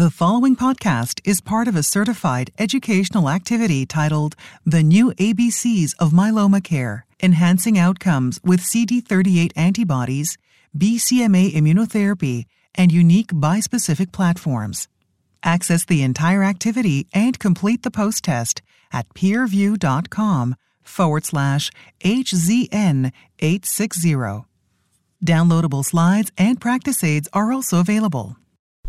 The following podcast is part of a certified educational activity titled The New ABCs of Myeloma Care Enhancing Outcomes with CD38 Antibodies, BCMA Immunotherapy, and Unique Bispecific Platforms. Access the entire activity and complete the post test at peerview.com forward slash HZN860. Downloadable slides and practice aids are also available.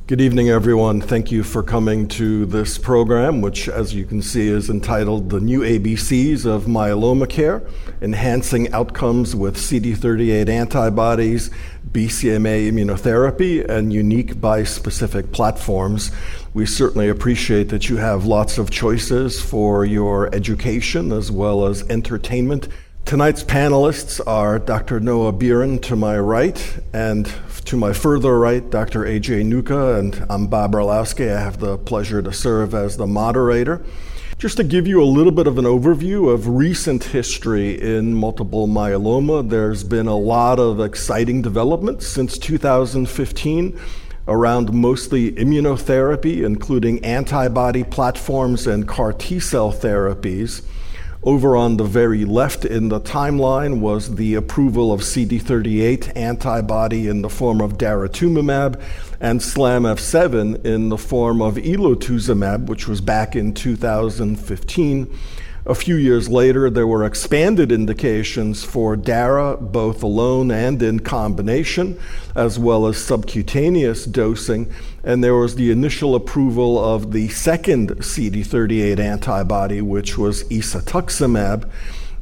Good evening, everyone. Thank you for coming to this program, which, as you can see, is entitled The New ABCs of Myeloma Care Enhancing Outcomes with CD38 Antibodies, BCMA Immunotherapy, and Unique Bispecific Platforms. We certainly appreciate that you have lots of choices for your education as well as entertainment. Tonight's panelists are Dr. Noa Biran to my right, and to my further right, Dr. Ajay Nooka, and I'm Bob Orlowski. I have the pleasure to serve as the moderator. Just to give you a little bit of an overview of recent history in multiple myeloma, there's been a lot of exciting developments since 2015 around mostly immunotherapy, including antibody platforms and CAR T cell therapies. Over on the very left in the timeline was the approval of CD38 antibody in the form of daratumumab and SLAMF7 in the form of elotuzumab, which was back in 2015. A few years later, there were expanded indications for DARA, both alone and in combination, as well as subcutaneous dosing. And there was the initial approval of the second CD38 antibody, which was isatuximab.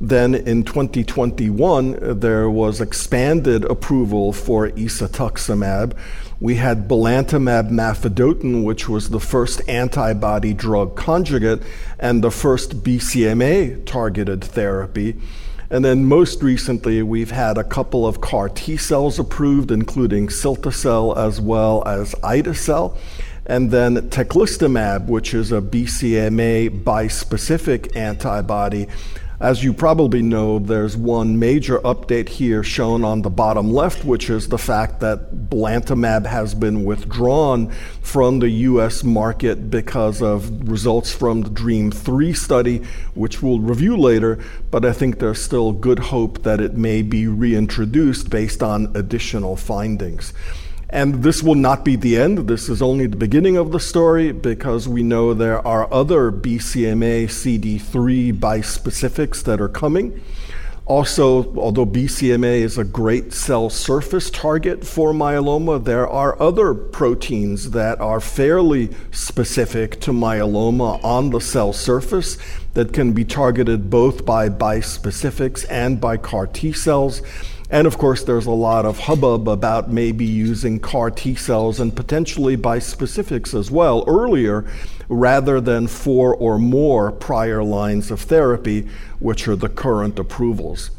Then in 2021, there was expanded approval for isatuximab. We had belantamab mafodotin, which was the first antibody drug conjugate and the first BCMA targeted therapy. And then most recently, we've had a couple of CAR T cells approved, including cilta-cel as well as ide-cel. And then teclistamab, which is a BCMA bispecific antibody as you probably know, there's one major update here shown on the bottom left, which is the fact that belantamab has been withdrawn from the US market because of results from the DREAMM 3 study, which we'll review later, but I think there's still good hope that it may be reintroduced based on additional findings. And this will not be the end. This is only the beginning of the story because we know there are other BCMA CD3 bispecifics that are coming. Also, although BCMA is a great cell surface target for myeloma, there are other proteins that are fairly specific to myeloma on the cell surface that can be targeted both by bispecifics and by CAR T cells. And of course, there's a lot of hubbub about maybe using CAR T cells and potentially bispecifics as well earlier rather than four or more prior lines of therapy, which are the current approvals.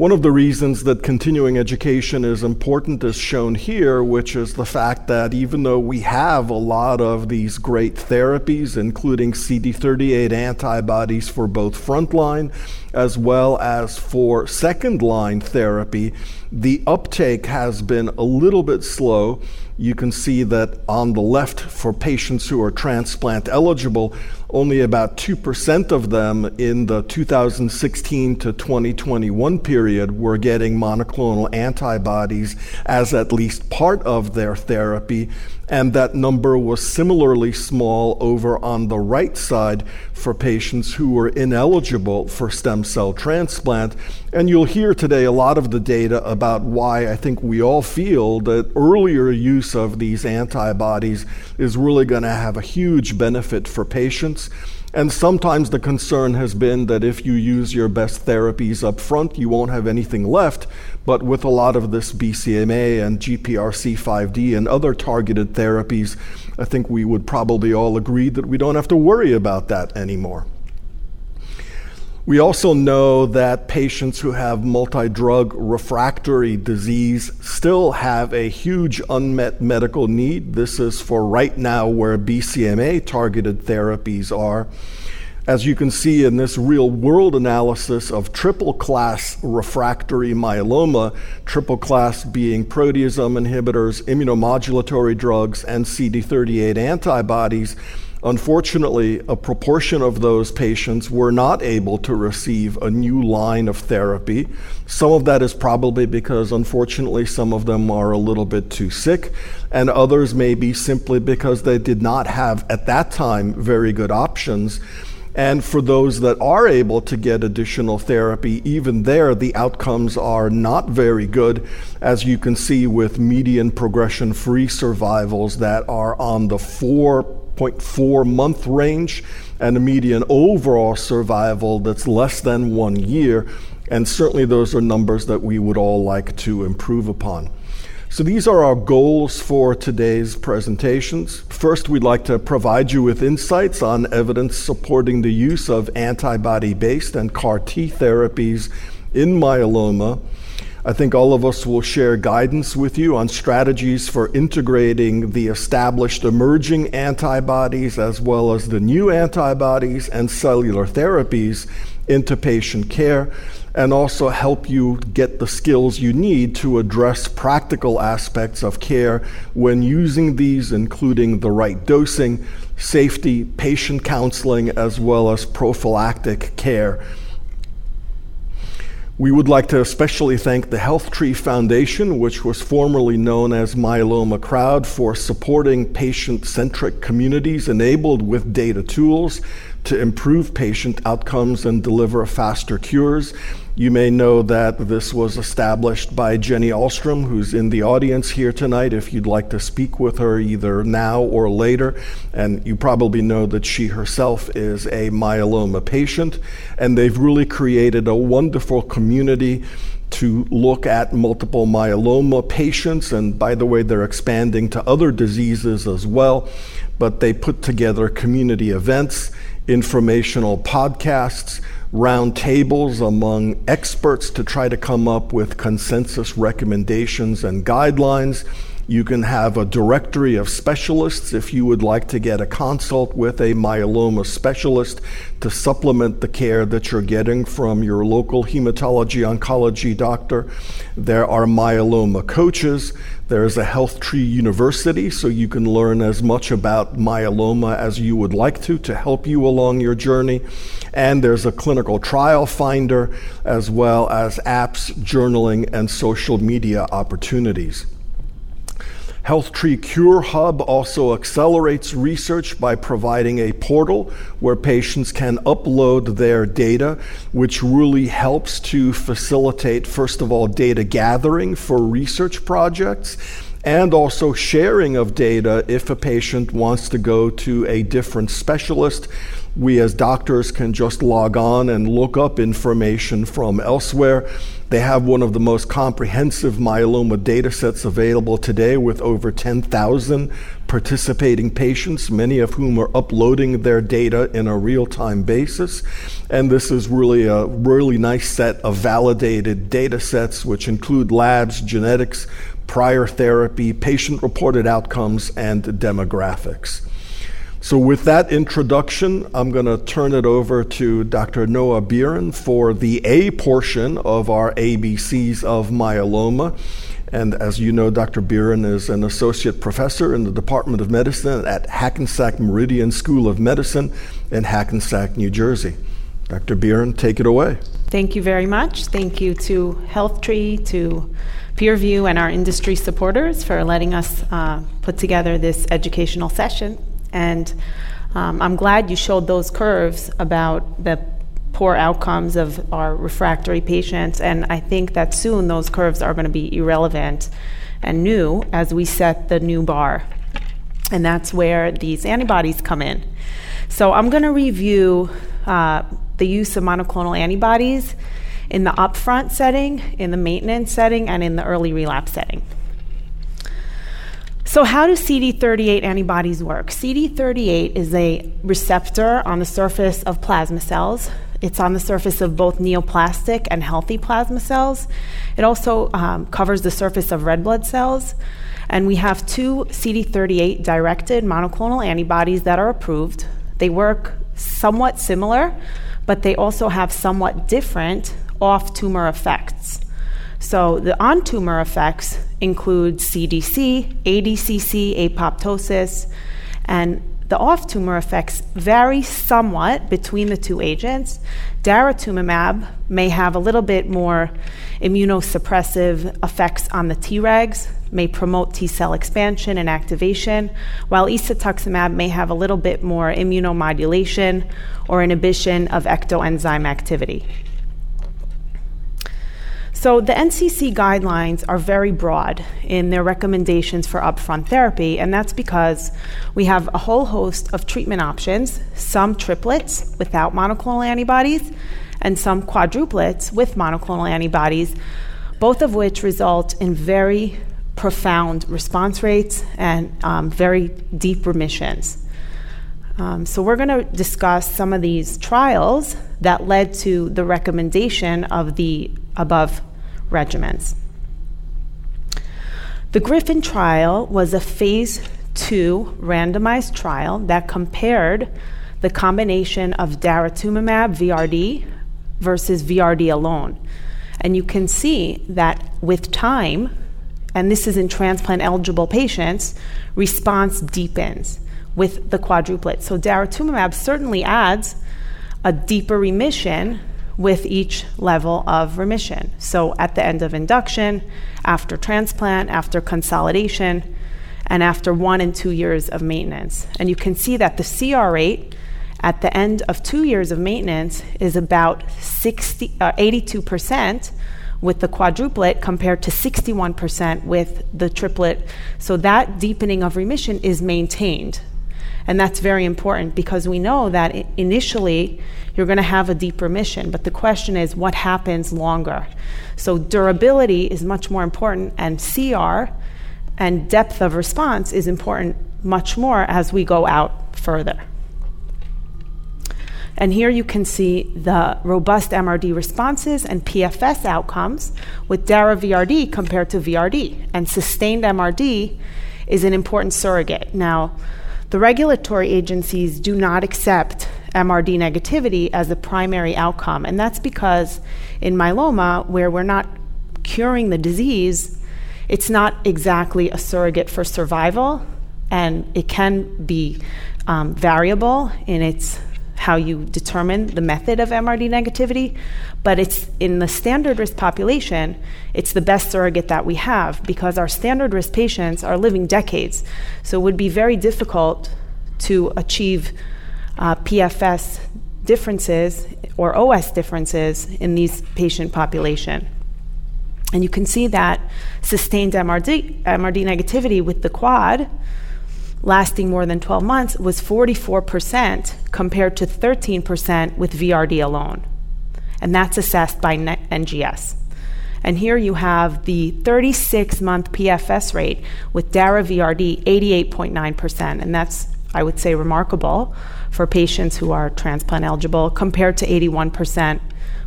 One of the reasons that continuing education is important is shown here, which is the fact that even though we have a lot of these great therapies, including CD38 antibodies for both frontline as well as for second line therapy, the uptake has been a little bit slow. You can see that on the left, for patients who are transplant eligible, only about 2% of them in the 2016 to 2021 period were getting monoclonal antibodies as at least part of their therapy and that number was similarly small over on the right side for patients who were ineligible for stem cell transplant. And you'll hear today a lot of the data about why I think we all feel that earlier use of these antibodies is really going to have a huge benefit for patients. And sometimes the concern has been that if you use your best therapies up front, you won't have anything left. But with a lot of this BCMA and GPRC5D and other targeted therapies, I think we would probably all agree that we don't have to worry about that anymore. We also know that patients who have multi drug refractory disease still have a huge unmet medical need. This is for right now where BCMA targeted therapies are. As you can see in this real world analysis of triple class refractory myeloma, triple class being proteasome inhibitors, immunomodulatory drugs, and CD38 antibodies, Unfortunately, a proportion of those patients were not able to receive a new line of therapy. Some of that is probably because, unfortunately, some of them are a little bit too sick, and others may be simply because they did not have, at that time, very good options. And for those that are able to get additional therapy, even there, the outcomes are not very good, as you can see with median progression free survivals that are on the four 6.4 month range and a median overall survival that's less than one year. And certainly, those are numbers that we would all like to improve upon. So, these are our goals for today's presentations. First, we'd like to provide you with insights on evidence supporting the use of antibody based and CAR T therapies in myeloma. I think all of us will share guidance with you on strategies for integrating the established emerging antibodies as well as the new antibodies and cellular therapies into patient care and also help you get the skills you need to address practical aspects of care when using these, including the right dosing, safety, patient counseling, as well as prophylactic care we would like to especially thank the HealthTree Foundation, which was formerly known as Myeloma Crowd, for supporting patient centric communities enabled with data tools to improve patient outcomes and deliver faster cures. You may know that this was established by Jenny Ahlstrom, who's in the audience here tonight, if you'd like to speak with her either now or later. And you probably know that she herself is a myeloma patient. And they've really created a wonderful community to look at multiple myeloma patients. And by the way, they're expanding to other diseases as well. But they put together community events informational podcasts, roundtables among experts to try to come up with consensus recommendations and guidelines. You can have a directory of specialists if you would like to get a consult with a myeloma specialist to supplement the care that you're getting from your local hematology oncology doctor. There are myeloma coaches. There's a HealthTree University, so you can learn as much about myeloma as you would like to to help you along your journey. And there's a clinical trial finder, as well as apps, journaling, and social media opportunities. HealthTree Cure Hub also accelerates research by providing a portal where patients can upload their data, which really helps to facilitate, first of all, data gathering for research projects and also sharing of data if a patient wants to go to a different specialist we as doctors can just log on and look up information from elsewhere. They have one of the most comprehensive myeloma data sets available today with over 10,000 participating patients, many of whom are uploading their data in a real time basis. And this is really a really nice set of validated data sets, which include labs, genetics, prior therapy, patient reported outcomes, and demographics. So, with that introduction, I'm going to turn it over to Dr. Noa Biran for the A portion of our ABCs of myeloma. And as you know, Dr. Biran is an associate professor in the Department of Medicine at Hackensack Meridian School of Medicine in Hackensack, New Jersey. Dr. Biran, take it away. Thank you very much. Thank you to HealthTree, to PeerView, and our industry supporters for letting us uh, put together this educational session and um, I'm glad you showed those curves about the poor outcomes of our refractory patients. And I think that soon those curves are going to be irrelevant and new as we set the new bar. And that's where these antibodies come in. So I'm going to review uh, the use of monoclonal antibodies in the upfront setting, in the maintenance setting, and in the early relapse setting. So, how do CD38 antibodies work? CD38 is a receptor on the surface of plasma cells. It's on the surface of both neoplastic and healthy plasma cells. It also um, covers the surface of red blood cells. And we have two CD38 directed monoclonal antibodies that are approved. They work somewhat similar, but they also have somewhat different off tumor effects. So the on tumor effects include CDC, ADCC, apoptosis, and the off tumor effects vary somewhat between the two agents. Daratumumab may have a little bit more immunosuppressive effects on the Tregs, may promote T cell expansion and activation, while isatuximab may have a little bit more immunomodulation or inhibition of ectoenzyme activity. So the NCCN guidelines are very broad in their recommendations for upfront therapy, and that's because we have a whole host of treatment options, some triplets without monoclonal antibodies, and some quadruplets with monoclonal antibodies, both of which result in very profound response rates and um, very deep remissions. Um, so, we're going to discuss some of these trials that led to the recommendation of the above regimens. The Griffin trial was a phase two randomized trial that compared the combination of daratumumab VRD versus VRD alone. And you can see that with time, and this is in transplant eligible patients, response deepens with the quadruplet. So daratumumab certainly adds a deeper remission with each level of remission. So at the end of induction, after transplant, after consolidation, and after one and two years of maintenance. And you can see that the CR rate at the end of two years of maintenance is about 60, uh, 82% with the quadruplet compared to 61% with the triplet. So that deepening of remission is maintained. And that's very important because we know that initially you're going to have a deep remission. But the question is, what happens longer? So durability is much more important, and CR and depth of response is important much more as we go out further. And here you can see the robust MRD responses and PFS outcomes with DARA VRD compared to VRD. And sustained MRD is an important surrogate. Now, the regulatory agencies do not accept MRD negativity as the primary outcome. And that's because in myeloma, where we're not curing the disease, it's not exactly a surrogate for survival, and it can be um, variable in its how you determine the method of MRD negativity, but it's in the standard risk population, it's the best surrogate that we have because our standard risk patients are living decades. So it would be very difficult to achieve uh, PFS differences or OS differences in these patient population. And you can see that sustained MRD, MRD negativity with the quad lasting more than 12 months was 44% compared to 13% with VRD alone. And that's assessed by NGS. And here you have the 36 month PFS rate with DARA VRD 88.9%. And that's, I would say, remarkable for patients who are transplant eligible compared to 81%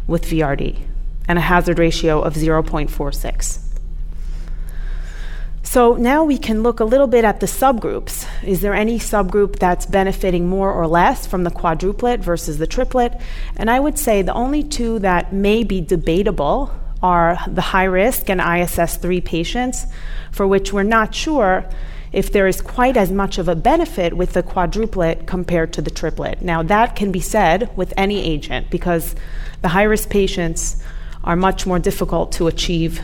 with VRD and a hazard ratio of 0.46. So now we can look a little bit at the subgroups. Is there any subgroup that's benefiting more or less from the quadruplet versus the triplet? And I would say the only two that may be debatable are the high risk and ISS 3 patients, for which we're not sure if there is quite as much of a benefit with the quadruplet compared to the triplet. Now, that can be said with any agent because the high risk patients are much more difficult to achieve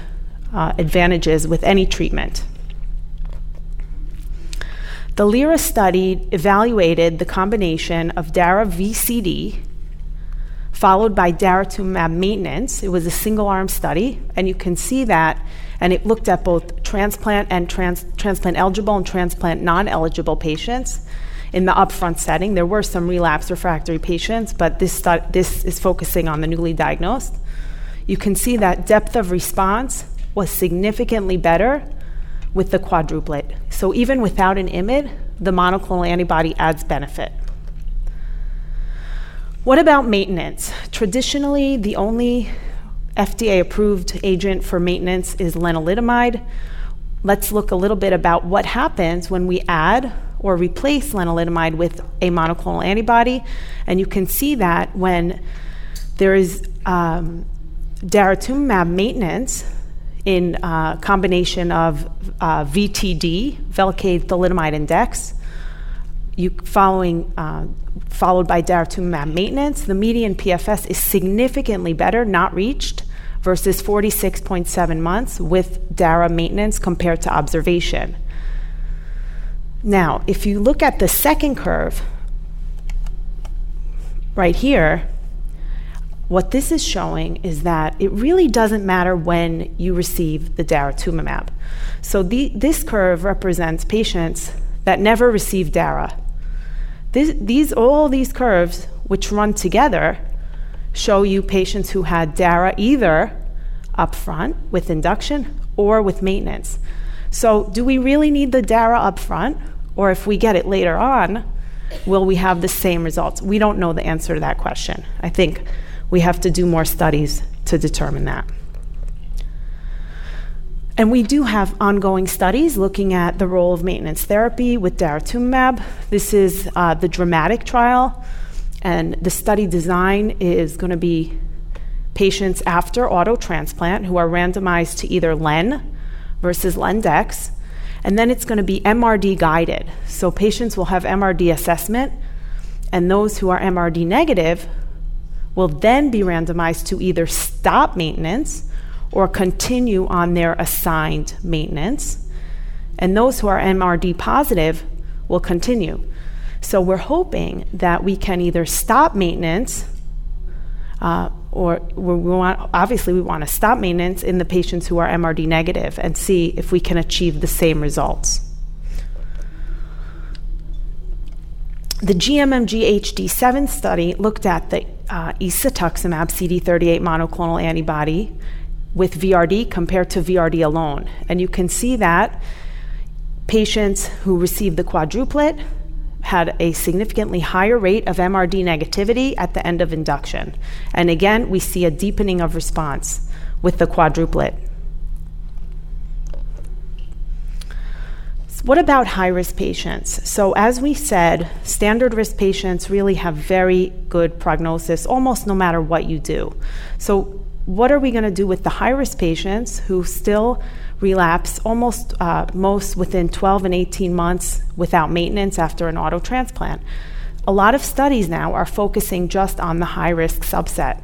uh, advantages with any treatment. The LYRA study evaluated the combination of DARA VCD followed by daratumumab maintenance. It was a single arm study, and you can see that and it looked at both transplant and trans- transplant eligible and transplant non eligible patients in the upfront setting. There were some relapse refractory patients, but this, stu- this is focusing on the newly diagnosed. You can see that depth of response was significantly better with the quadruplet. So even without an IMiD, the monoclonal antibody adds benefit. What about maintenance? Traditionally, the only FDA approved agent for maintenance is lenalidomide. Let's look a little bit about what happens when we add or replace lenalidomide with a monoclonal antibody. And you can see that when there is um, daratumumab maintenance in uh, combination of uh, VTD, Velcade thalidomide index, you following uh, followed by daratumumab maintenance, the median PFS is significantly better, not reached, versus 46.7 months with DARA maintenance compared to observation. Now, if you look at the second curve right here, what this is showing is that it really doesn't matter when you receive the daratumumab. So the, this curve represents patients that never received DARA. This, these, all these curves, which run together, show you patients who had DARA either upfront with induction or with maintenance. So, do we really need the DARA upfront? Or if we get it later on, will we have the same results? We don't know the answer to that question. I think we have to do more studies to determine that. And we do have ongoing studies looking at the role of maintenance therapy with daratumumab. This is uh, the dramatic trial, and the study design is going to be patients after auto transplant who are randomized to either LEN versus LENDEX, and then it's going to be MRD guided. So patients will have MRD assessment, and those who are MRD negative will then be randomized to either stop maintenance or continue on their assigned maintenance. And those who are MRD positive will continue. So we're hoping that we can either stop maintenance uh, or we want, obviously we want to stop maintenance in the patients who are MRD negative and see if we can achieve the same results. The GMMG HD7 study looked at the uh, isatuximab CD38 monoclonal antibody with VRD compared to VRD alone. And you can see that patients who received the quadruplet had a significantly higher rate of MRD negativity at the end of induction. And again, we see a deepening of response with the quadruplet. What about high risk patients? So, as we said, standard risk patients really have very good prognosis almost no matter what you do. So, what are we going to do with the high risk patients who still relapse almost uh, most within 12 and 18 months without maintenance after an auto transplant? A lot of studies now are focusing just on the high risk subset.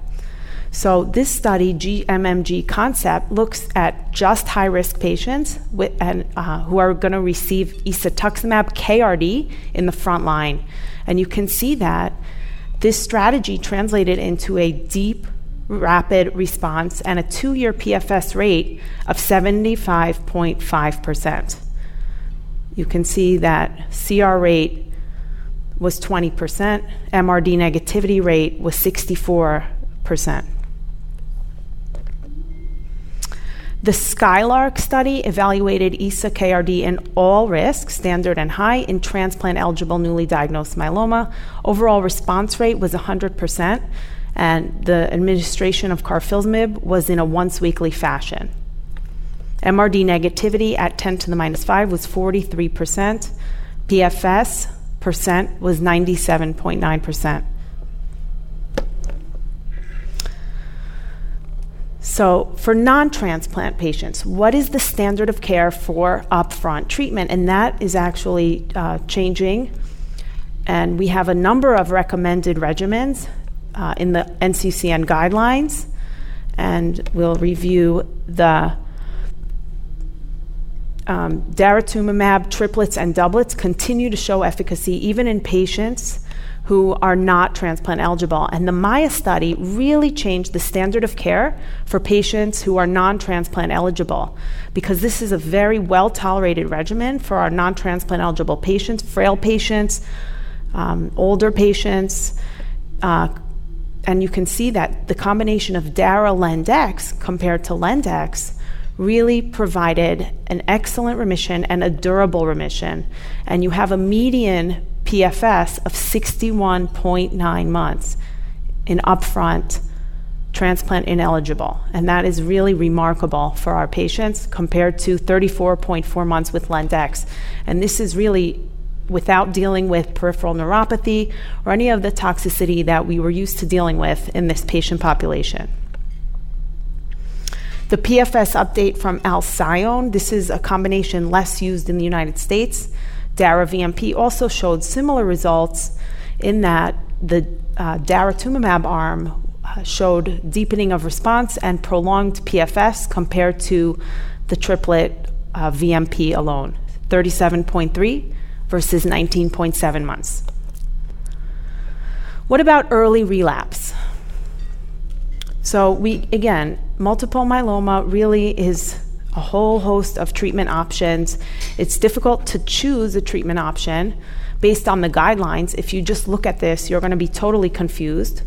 So, this study, GMMG concept, looks at just high risk patients with, and, uh, who are going to receive isatuximab KRD in the front line. And you can see that this strategy translated into a deep rapid response and a two year PFS rate of 75.5%. You can see that CR rate was 20%, MRD negativity rate was 64%. The Skylark study evaluated ISA KRD in all risks, standard and high, in transplant eligible newly diagnosed myeloma. Overall response rate was 100%, and the administration of carfilzomib was in a once weekly fashion. MRD negativity at 10 to the minus 5 was 43%. PFS percent was 97.9%. So, for non transplant patients, what is the standard of care for upfront treatment? And that is actually uh, changing. And we have a number of recommended regimens uh, in the NCCN guidelines, and we'll review the um, daratumumab triplets and doublets continue to show efficacy even in patients who are not transplant eligible. And the MAIA study really changed the standard of care for patients who are non transplant eligible because this is a very well tolerated regimen for our non transplant eligible patients, frail patients, um, older patients, uh, and you can see that the combination of Dara Lendex compared to Lendex really provided an excellent remission and a durable remission. And you have a median PFS of 61.9 months in upfront transplant ineligible. And that is really remarkable for our patients compared to 34.4 months with Lendex. And this is really without dealing with peripheral neuropathy or any of the toxicity that we were used to dealing with in this patient population. The PFS update from Alcyone, this is a combination less used in the United States. DARA VMP also showed similar results in that the uh, daratumumab arm uh, showed deepening of response and prolonged PFS compared to the triplet uh, VMP alone, 37.3 versus 19.7 months. What about early relapse? So, we again, multiple myeloma really is a whole host of treatment options. It's difficult to choose a treatment option based on the guidelines. If you just look at this, you're going to be totally confused.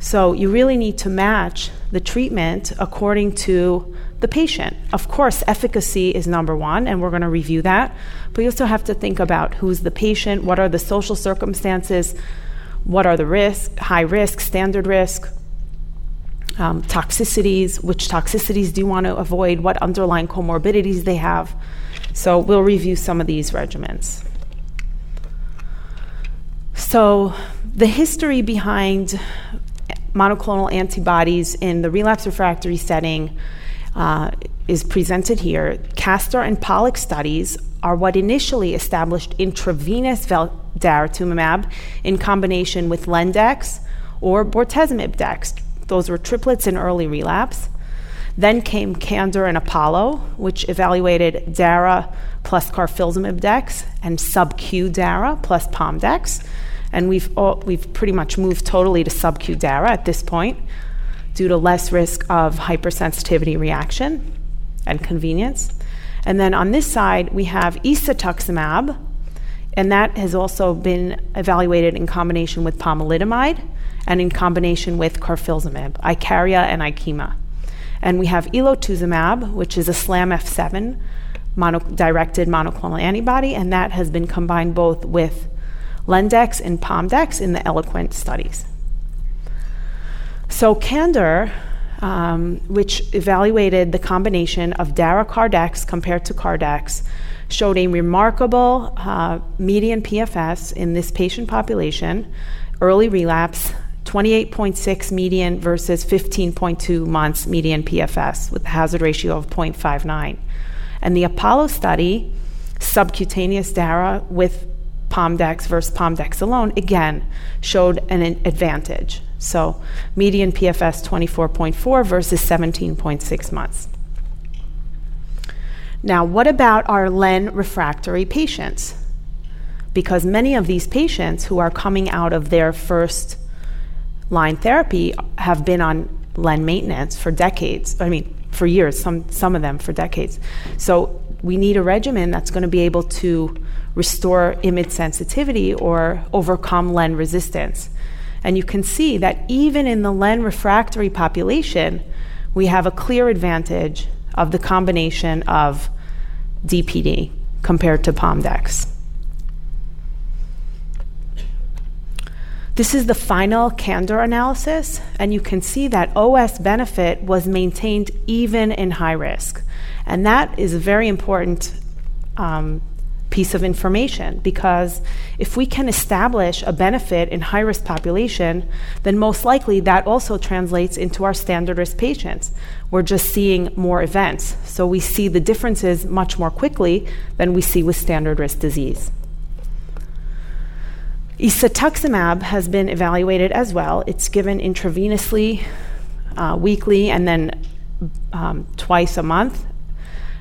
So, you really need to match the treatment according to the patient. Of course, efficacy is number one, and we're going to review that. But you also have to think about who's the patient, what are the social circumstances, what are the risk, high risk, standard risk, um, toxicities, which toxicities do you want to avoid, what underlying comorbidities they have. So we'll review some of these regimens. So the history behind monoclonal antibodies in the relapse refractory setting uh, is presented here. Castor and POLLUX studies are what initially established intravenous daratumumab in combination with Lendex or bortezomib dex those were triplets in early relapse. Then came Candor and Apollo, which evaluated DARA plus carfilzomib dex and sub-Q DARA plus PomDex. And we've, all, we've pretty much moved totally to sub-Q DARA at this point due to less risk of hypersensitivity reaction and convenience. And then on this side, we have isatuximab, and that has also been evaluated in combination with pomalidomide and in combination with carfilzomib, Icaria and Ikema. And we have elotuzumab, which is a SLAMF7 mono- directed monoclonal antibody, and that has been combined both with Lendex and Pomdex in the Eloquent studies. So, Candor, um, which evaluated the combination of Dara Cardex compared to Cardex, showed a remarkable uh, median PFS in this patient population, early relapse, 28.6 median versus 15.2 months median PFS with a hazard ratio of 0.59. And the Apollo study, subcutaneous DARA with Pomdex versus Pomdex alone, again, showed an advantage. So median PFS 24.4 versus 17.6 months. Now, what about our LEN refractory patients? Because many of these patients who are coming out of their first line therapy have been on len maintenance for decades. I mean, for years, some, some of them for decades. So we need a regimen that's going to be able to restore IMiD sensitivity or overcome len resistance. And you can see that even in the len refractory population, we have a clear advantage of the combination of DPD compared to PomDex. This is the final candor analysis, and you can see that OS benefit was maintained even in high risk. And that is a very important um, piece of information because if we can establish a benefit in high risk population, then most likely that also translates into our standard risk patients. We're just seeing more events. So we see the differences much more quickly than we see with standard risk disease. Isatuximab has been evaluated as well. It's given intravenously, uh, weekly, and then um, twice a month.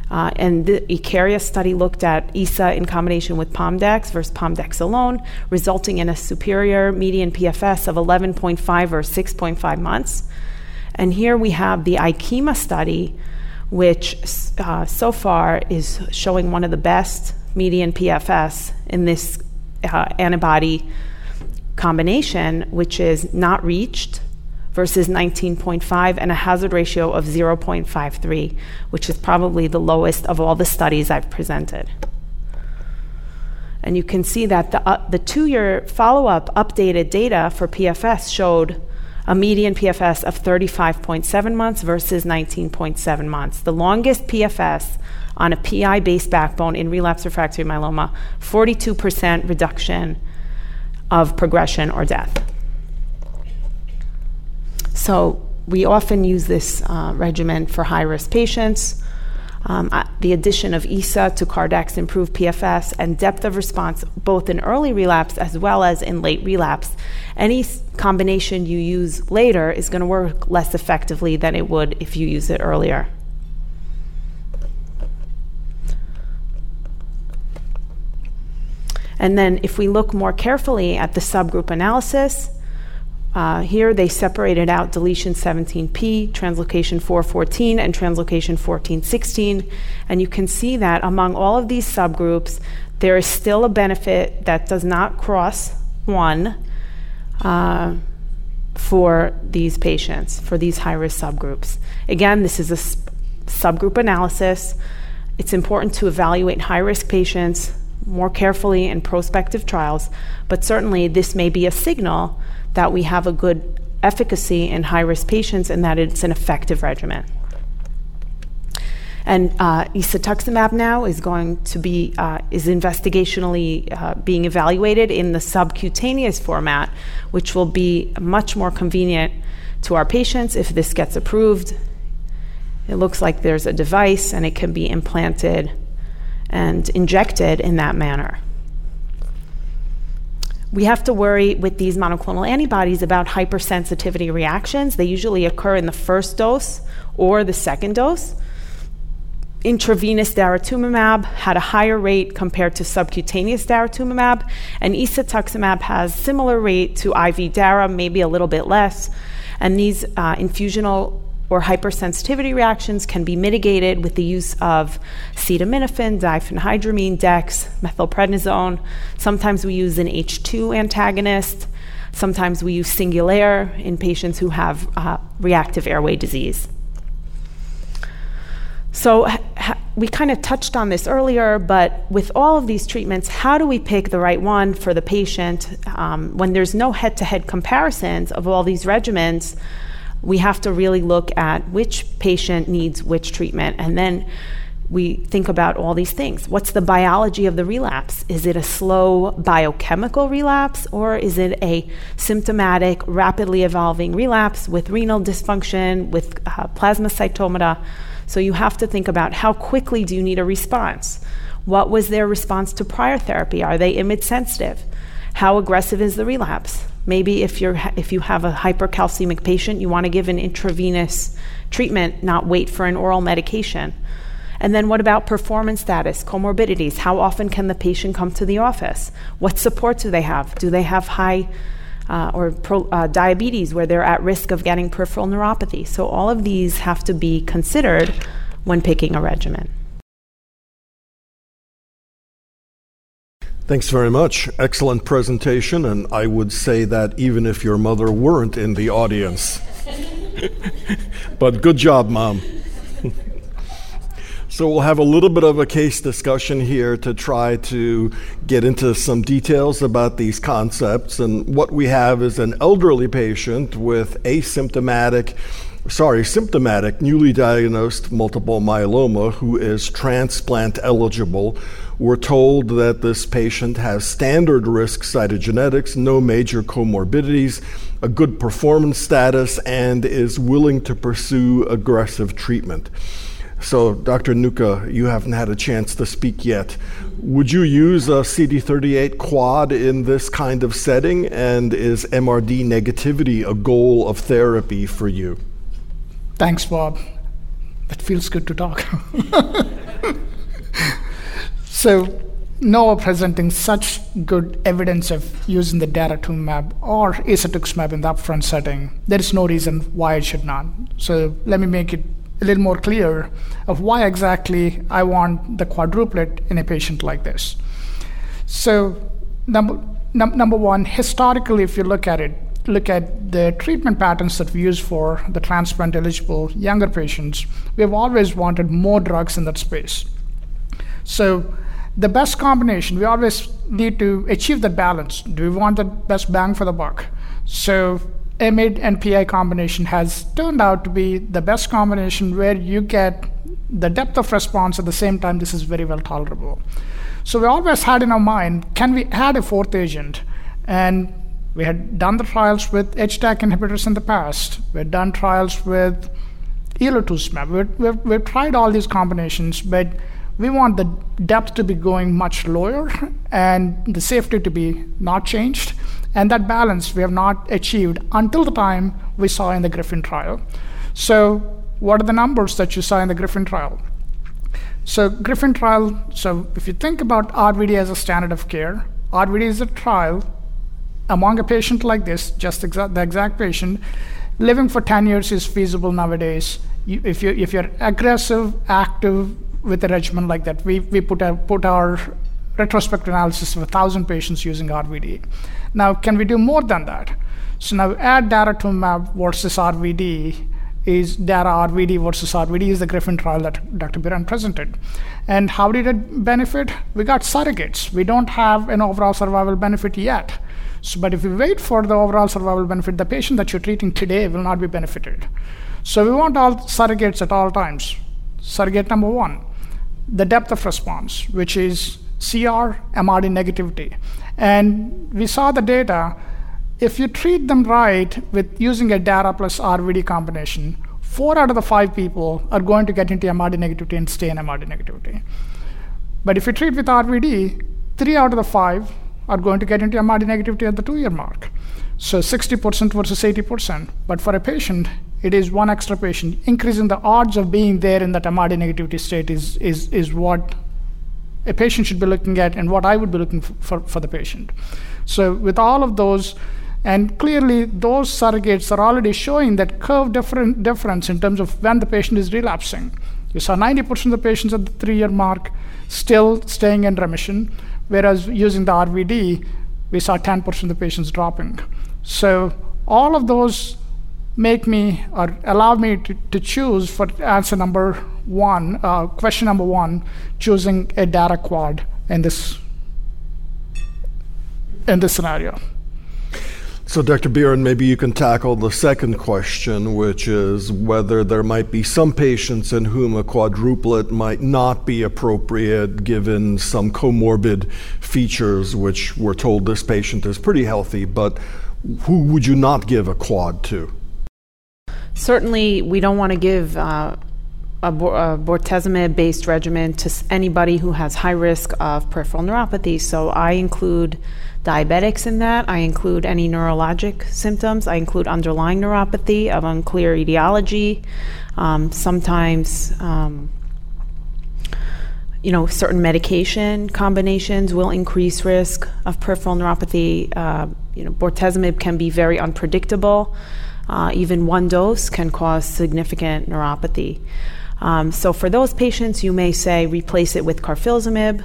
Uh, and the Icaria study looked at ISA in combination with Pomdex versus Pomdex alone, resulting in a superior median PFS of 11.5 or 6.5 months. And here we have the Ikema study, which uh, so far is showing one of the best median PFS in this uh, antibody combination, which is not reached versus 19.5 and a hazard ratio of 0.53, which is probably the lowest of all the studies I've presented. And you can see that the, uh, the two year follow up updated data for PFS showed a median PFS of 35.7 months versus 19.7 months. The longest PFS on a PI based backbone in relapse refractory myeloma, 42% reduction of progression or death. So, we often use this uh, regimen for high risk patients. Um, uh, the addition of ISA to Cardex improved PFS and depth of response both in early relapse as well as in late relapse. Any combination you use later is going to work less effectively than it would if you use it earlier. And then, if we look more carefully at the subgroup analysis, uh, here they separated out deletion 17p, translocation 414, and translocation 1416. And you can see that among all of these subgroups, there is still a benefit that does not cross one uh, for these patients, for these high risk subgroups. Again, this is a sp- subgroup analysis. It's important to evaluate high risk patients more carefully in prospective trials, but certainly this may be a signal that we have a good efficacy in high risk patients and that it's an effective regimen. And uh, isatuximab now is going to be uh, is investigationally uh, being evaluated in the subcutaneous format, which will be much more convenient to our patients if this gets approved. It looks like there's a device and it can be implanted and injected in that manner we have to worry with these monoclonal antibodies about hypersensitivity reactions. They usually occur in the first dose or the second dose. Intravenous daratumumab had a higher rate compared to subcutaneous daratumumab, and isatuximab has similar rate to IV dara, maybe a little bit less. And these uh, infusional or hypersensitivity reactions can be mitigated with the use of acetaminophen, diphenhydramine, dex, methylprednisone. Sometimes we use an H2 antagonist. Sometimes we use Singulair in patients who have uh, reactive airway disease. So, ha- we kind of touched on this earlier, but with all of these treatments, how do we pick the right one for the patient um, when there's no head to head comparisons of all these regimens? We have to really look at which patient needs which treatment and then we think about all these things. What's the biology of the relapse? Is it a slow biochemical relapse or is it a symptomatic, rapidly evolving relapse with renal dysfunction, with uh, plasmacytomata? So you have to think about how quickly do you need a response? What was their response to prior therapy? Are they IMiD sensitive? How aggressive is the relapse? Maybe if you're if you have a hypercalcemic patient, you want to give an intravenous treatment, not wait for an oral medication. And then what about performance status, comorbidities? How often can the patient come to the office? What support do they have? Do they have high uh, or pro, uh, diabetes where they're at risk of getting peripheral neuropathy? So all of these have to be considered when picking a regimen. Thanks very much. Excellent presentation, and I would say that even if your mother weren't in the audience. but good job, Mom. so, we'll have a little bit of a case discussion here to try to get into some details about these concepts. And what we have is an elderly patient with asymptomatic sorry, symptomatic, newly diagnosed multiple myeloma who is transplant eligible we're told that this patient has standard risk cytogenetics, no major comorbidities, a good performance status, and is willing to pursue aggressive treatment. So, Dr. Nooka, you haven't had a chance to speak yet. Would you use a CD38 quad in this kind of setting? And is MRD negativity a goal of therapy for you? Thanks, Bob. It feels good to talk. So, Noa presenting such good evidence of using the daratumumab or isatuximab in the upfront setting, there is no reason why it should not. So let me make it a little more clear of why exactly I want the quadruplet in a patient like this. So number, num- number one, historically, if you look at it, look at the treatment patterns that we use for the transplant eligible younger patients, we have always wanted more drugs in that space. So the best combination, we always need to achieve that balance. Do we want the best bang for the buck? So IMiD and PI combination has turned out to be the best combination where you get the depth of response at the same time this is very well tolerable. So we always had in our mind, can we add a fourth agent? And we had done the trials with HDAC inhibitors in the past. We had done trials with elotuzumab. We've, we've tried all these combinations, but we want the depth to be going much lower and the safety to be not changed. And that balance we have not achieved until the time we saw in the Griffin trial. So, what are the numbers that you saw in the Griffin trial? So, Griffin trial, so if you think about RVD as a standard of care, RVD is a trial among a patient like this, just exa- the exact patient, living for 10 years is feasible nowadays. You, if, you, if you're aggressive, active with a regimen like that, we, we put, a, put our retrospective analysis of 1,000 patients using RVD. Now, can we do more than that? So now add daratumumab versus RVD is Dara RVD versus RVD is the Griffin trial that Dr. Biran presented. And how did it benefit? We got surrogates. We don't have an overall survival benefit yet. So, but if we wait for the overall survival benefit, the patient that you're treating today will not be benefited. So we want all surrogates at all times. Surrogate number one, the depth of response, which is CR, MRD negativity. And we saw the data. If you treat them right with using a DARA plus RVD combination, four out of the five people are going to get into MRD negativity and stay in MRD negativity. But if you treat with RVD, three out of the five are going to get into MRD negativity at the two year mark. So 60% versus 80%. But for a patient, it is one extra patient. Increasing the odds of being there in that MRD negativity state is, is, is what a patient should be looking at and what I would be looking for, for, the patient. So, with all of those, and clearly those surrogates are already showing that curve different difference in terms of when the patient is relapsing. You saw 90% of the patients at the three year mark still staying in remission, whereas using the RVD, we saw 10% of the patients dropping. So, all of those make me or allow me to, to choose for answer number one, uh, question number one, choosing a Dara quad in this in this scenario. So, Dr. Biran, maybe you can tackle the second question, which is whether there might be some patients in whom a quadruplet might not be appropriate given some comorbid features, which we're told this patient is pretty healthy, but who would you not give a quad to? Certainly, we don't want to give uh, a, a bortezomib-based regimen to anybody who has high risk of peripheral neuropathy. So I include diabetics in that. I include any neurologic symptoms. I include underlying neuropathy of unclear etiology. Um, sometimes, um, you know, certain medication combinations will increase risk of peripheral neuropathy. Uh, you know, bortezomib can be very unpredictable. Uh, even one dose can cause significant neuropathy. Um, so for those patients, you may say replace it with carfilzomib,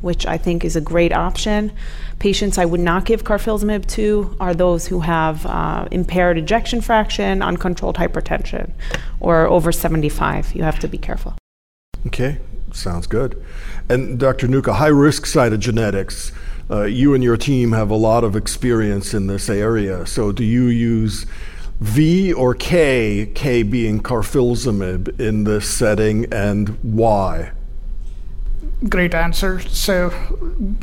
which I think is a great option. Patients I would not give carfilzomib to are those who have uh, impaired ejection fraction, uncontrolled hypertension, or over 75. You have to be careful. Okay, sounds good. And Dr. Nooka, high risk cytogenetics. Uh, you and your team have a lot of experience in this area. So, do you use V or K, K being carfilzomib in this setting, and why? Great answer. So,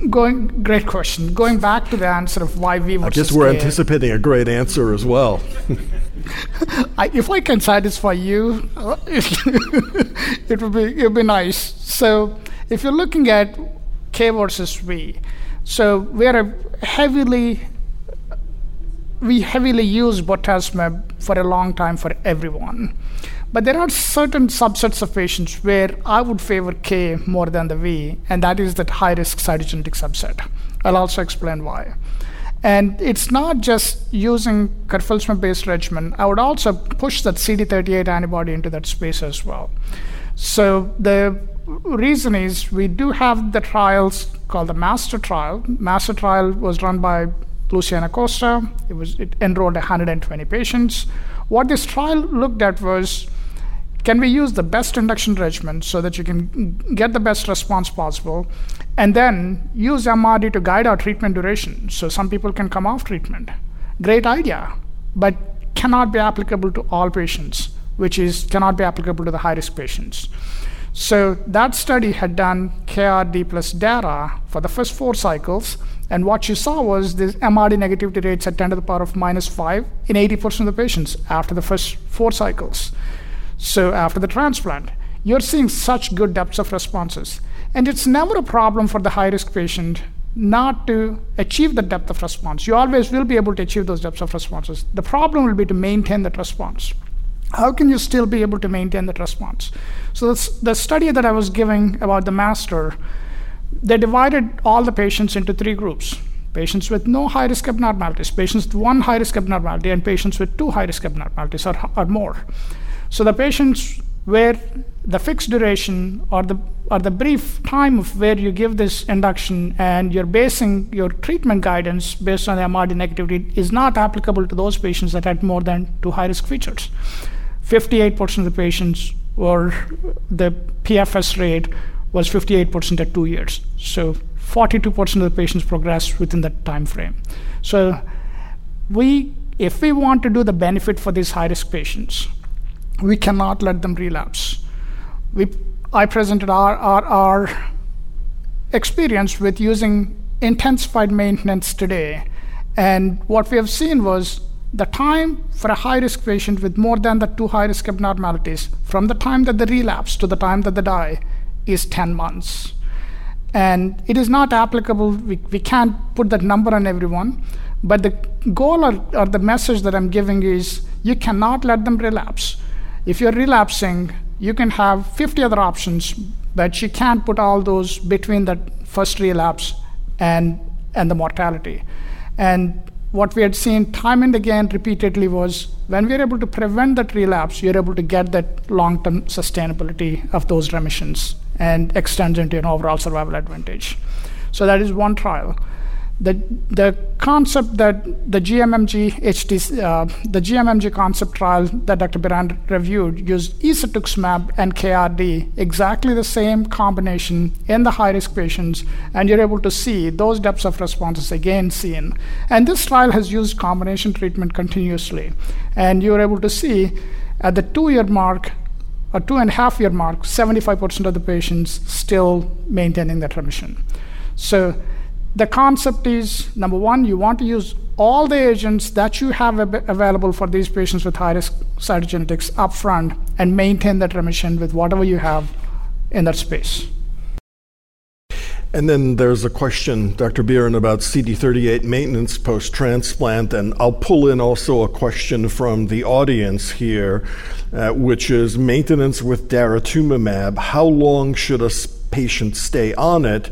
going great question. Going back to the answer of why versus I guess we're anticipating a great answer as well. I, if I can satisfy you, it would be it would be nice. So, if you're looking at K versus V, so we are a heavily we heavily use bortezomib for a long time for everyone. But there are certain subsets of patients where I would favor K more than the V, and that is that high risk cytogenetic subset. I'll also explain why. And it's not just using carfilzomib based regimen, I would also push that CD38 antibody into that space as well. So the reason is we do have the trials called the MASTER trial. MASTER trial was run by Luciano Costa. It was it enrolled 120 patients. What this trial looked at was can we use the best induction regimen so that you can get the best response possible and then use MRD to guide our treatment duration so some people can come off treatment. Great idea. but cannot be applicable to all patients, which is cannot be applicable to the high risk patients. So that study had done KRD plus DARA for the first four cycles, and what you saw was the MRD negativity rates at 10 to the power of minus 5 in 80% of the patients after the first four cycles. So after the transplant, you're seeing such good depths of responses. And it's never a problem for the high risk patient not to achieve the depth of response. You always will be able to achieve those depths of responses. The problem will be to maintain that response. How can you still be able to maintain that response? So, the study that I was giving about the master, they divided all the patients into three groups patients with no high risk abnormalities, patients with one high risk abnormality, and patients with two high risk abnormalities or, or more. So, the patients where the fixed duration or the or the brief time of where you give this induction and you're basing your treatment guidance based on the MRD negativity is not applicable to those patients that had more than two high risk features. 58% of the patients were the PFS rate was 58% at two years. So 42% of the patients progressed within that time frame. So we if we want to do the benefit for these high risk patients, we cannot let them relapse. We, I presented our, our, our experience with using intensified maintenance today. And what we have seen was the time for a high risk patient with more than the two high risk abnormalities, from the time that they relapse to the time that they die, is 10 months. And it is not applicable, we, we can't put that number on everyone. But the goal or, or the message that I'm giving is you cannot let them relapse if you're relapsing, you can have 50 other options, but you can't put all those between that first relapse and, and the mortality. And what we had seen time and again repeatedly was when we are able to prevent that relapse, you're able to get that long term sustainability of those remissions and extend into an overall survival advantage. So that is one trial the the concept that the GMMG HT, uh, the GMMG concept trial that Dr. Biran reviewed used isatuximab and KRD, exactly the same combination in the high risk patients, and you're able to see those depths of responses again seen. And this trial has used combination treatment continuously, and you're able to see at the two year mark a two and a half year mark, 75% of the patients still maintaining that remission. So the concept is number one, you want to use all the agents that you have ab- available for these patients with high risk cytogenetics upfront and maintain that remission with whatever you have in that space. And then there's a question, Dr. Biran, about CD38 maintenance post transplant. And I'll pull in also a question from the audience here, uh, which is maintenance with daratumumab. How long should a patient stay on it?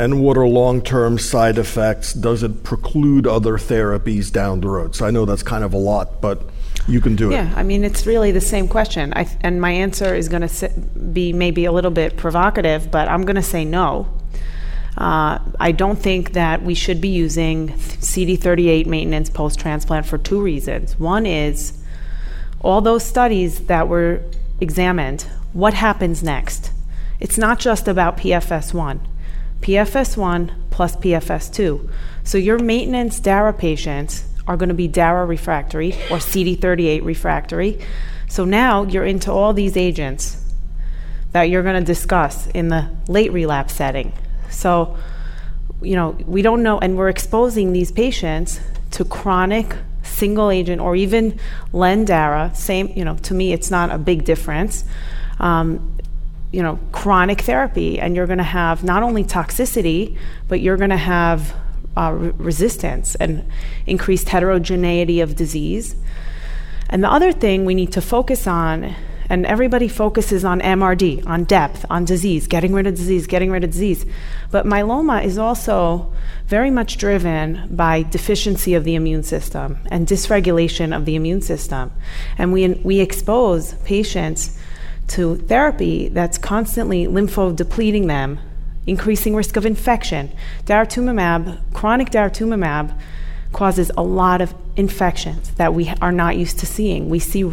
And what are long term side effects? Does it preclude other therapies down the road? So I know that's kind of a lot, but you can do it. Yeah, I mean, it's really the same question. I, and my answer is going to be maybe a little bit provocative, but I'm going to say no. Uh, I don't think that we should be using CD38 maintenance post transplant for two reasons. One is all those studies that were examined, what happens next? It's not just about PFS1. PFS1 plus PFS2. So your maintenance DARA patients are going to be DARA refractory or CD38 refractory. So now you're into all these agents that you're going to discuss in the late relapse setting. So, you know, we don't know, and we're exposing these patients to chronic single agent or even Lendara. Same, you know, to me, it's not a big difference. Um, you know, chronic therapy, and you're going to have not only toxicity, but you're going to have uh, re- resistance and increased heterogeneity of disease. And the other thing we need to focus on, and everybody focuses on MRD, on depth, on disease, getting rid of disease, getting rid of disease. But myeloma is also very much driven by deficiency of the immune system and dysregulation of the immune system. And we, we expose patients to therapy that's constantly lymphodepleting them, increasing risk of infection. Daratumumab, chronic daratumumab, causes a lot of infections that we are not used to seeing. We see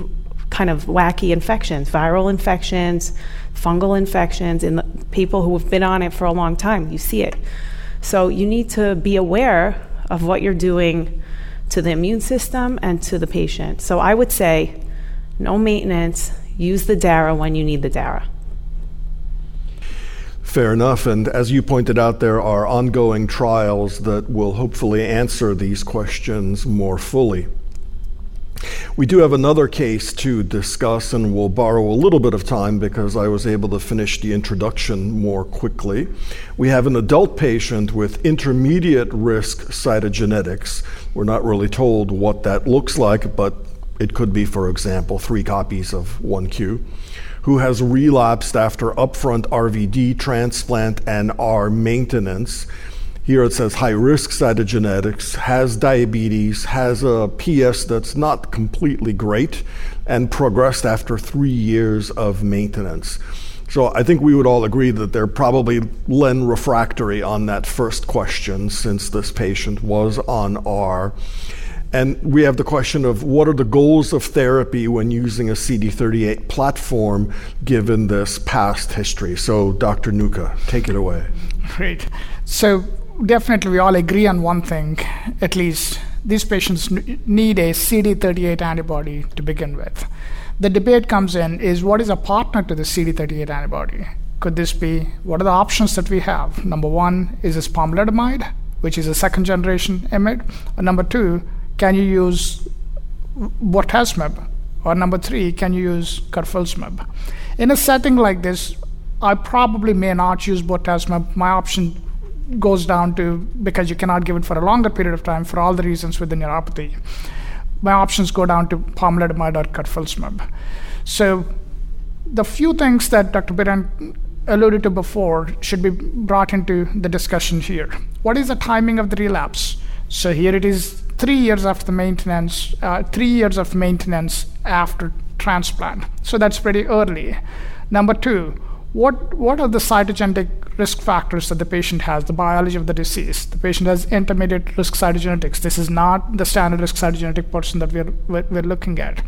kind of wacky infections, viral infections, fungal infections in people who have been on it for a long time. You see it. So you need to be aware of what you're doing to the immune system and to the patient. So I would say no maintenance, use the DARA when you need the DARA. Fair enough. And as you pointed out, there are ongoing trials that will hopefully answer these questions more fully. We do have another case to discuss, and we'll borrow a little bit of time because I was able to finish the introduction more quickly. We have an adult patient with intermediate risk cytogenetics. We're not really told what that looks like, but it could be, for example, three copies of 1Q, who has relapsed after upfront RVD transplant and R maintenance here it says high risk cytogenetics, has diabetes, has a PS that's not completely great, and progressed after three years of maintenance. So I think we would all agree that they're probably len refractory on that first question since this patient was on R. And we have the question of what are the goals of therapy when using a CD38 platform given this past history? So, Dr. Nooka, take it away. Great. So, definitely we all agree on one thing at least these patients need a CD38 antibody to begin with. The debate comes in is what is a partner to the CD38 antibody? Could this be what are the options that we have? Number one, is this pomalidomide, which is a second generation IMiD? Number two, can you use bortezomib? Or number three, can you use carfilzomib? In a setting like this, I probably may not use bortezomib. My option goes down to because you cannot give it for a longer period of time for all the reasons with the neuropathy. My options go down to pomalidomide or carfilzomib. So the few things that Dr. Biran alluded to before should be brought into the discussion here. What is the timing of the relapse? So here it is three years after the maintenance, uh, three years of maintenance after transplant. So that's pretty early. Number two, what, what are the cytogenetic risk factors that the patient has, the biology of the disease? The patient has intermediate risk cytogenetics. This is not the standard risk cytogenetic person that we're, we're looking at.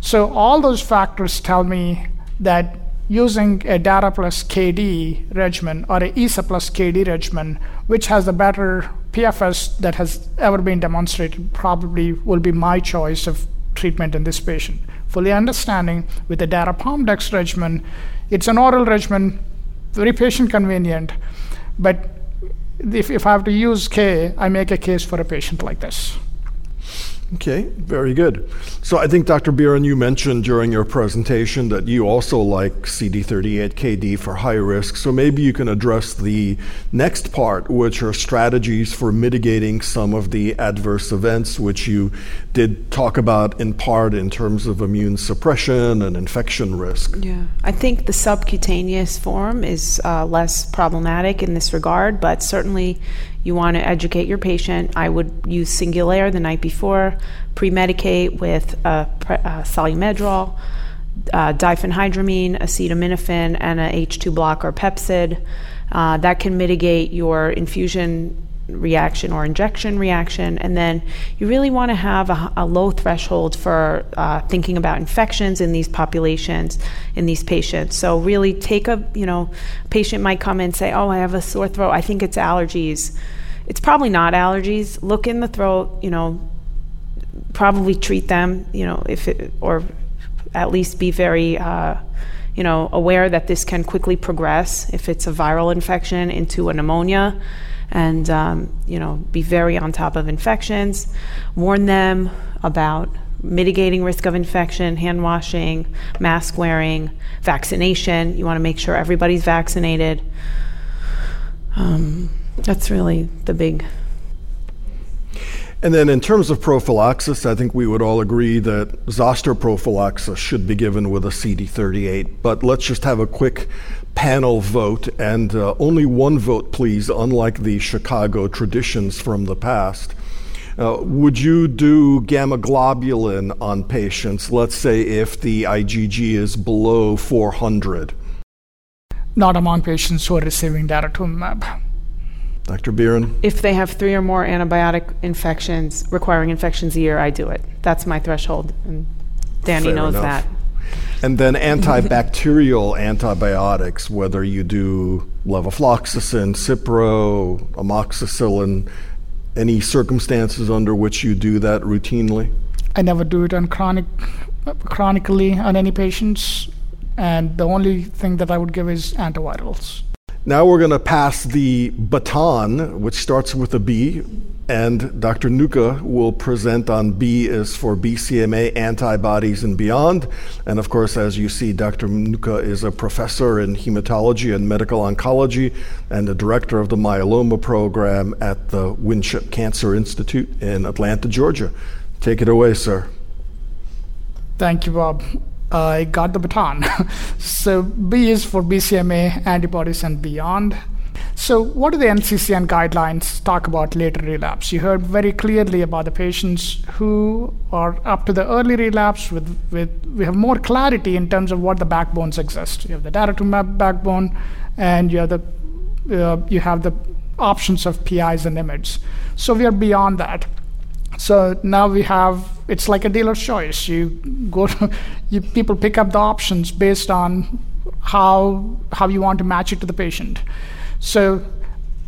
So, all those factors tell me that using a DARA plus KD regimen or a ISA plus KD regimen, which has a better PFS that has ever been demonstrated, probably will be my choice of treatment in this patient. Fully understanding with the DARA PomDex regimen, it's an oral regimen, very patient convenient, but if, if I have to use K, I make a case for a patient like this. Okay, very good. So I think, Dr. Biran, you mentioned during your presentation that you also like CD38KD for high risk. So maybe you can address the next part, which are strategies for mitigating some of the adverse events, which you did talk about in part in terms of immune suppression and infection risk. Yeah, I think the subcutaneous form is uh, less problematic in this regard, but certainly you want to educate your patient. I would use Singulair the night before, pre medicate with a, a Solu-Medrol, uh, diphenhydramine, acetaminophen, and a H2 blocker Pepcid. Uh, that can mitigate your infusion reaction or injection reaction. And then you really want to have a, a low threshold for uh, thinking about infections in these populations, in these patients. So really take a, you know, patient might come and say, oh, I have a sore throat. I think it's allergies. It's probably not allergies. Look in the throat, you know, probably treat them, you know, if it, or at least be very, uh, you know, aware that this can quickly progress if it's a viral infection into a pneumonia and um, you know be very on top of infections warn them about mitigating risk of infection hand washing mask wearing vaccination you want to make sure everybody's vaccinated um, that's really the big and then, in terms of prophylaxis, I think we would all agree that zoster prophylaxis should be given with a CD38. But let's just have a quick panel vote, and uh, only one vote, please, unlike the Chicago traditions from the past. Uh, would you do gamma globulin on patients, let's say if the IgG is below 400? Not among patients who are receiving daratumumab. Dr. Biran? If they have three or more antibiotic infections requiring infections a year, I do it. That's my threshold, and Danny Fair knows enough. that. And then antibacterial antibiotics, whether you do levofloxacin, Cipro, amoxicillin, Any circumstances under which you do that routinely? I never do it on chronic, chronically on any patients, and the only thing that I would give is antivirals. Now we're going to pass the baton, which starts with a B, and Dr. Nooka will present on B is for BCMA antibodies and beyond. And of course, as you see, Dr. Nooka is a professor in hematology and medical oncology and the director of the myeloma program at the Winship Cancer Institute in Atlanta, Georgia. Take it away, sir. Thank you, Bob. I got the baton. so B is for BCMA antibodies and beyond. So, what do the NCCN guidelines talk about later relapse? You heard very clearly about the patients who are up to the early relapse. With, with we have more clarity in terms of what the backbones exist. You have the daratumumab backbone, and you have the uh, you have the options of PIs and IMiDs. So we are beyond that. So now we have it's like a dealer's choice. You go, to, you, people pick up the options based on how how you want to match it to the patient. So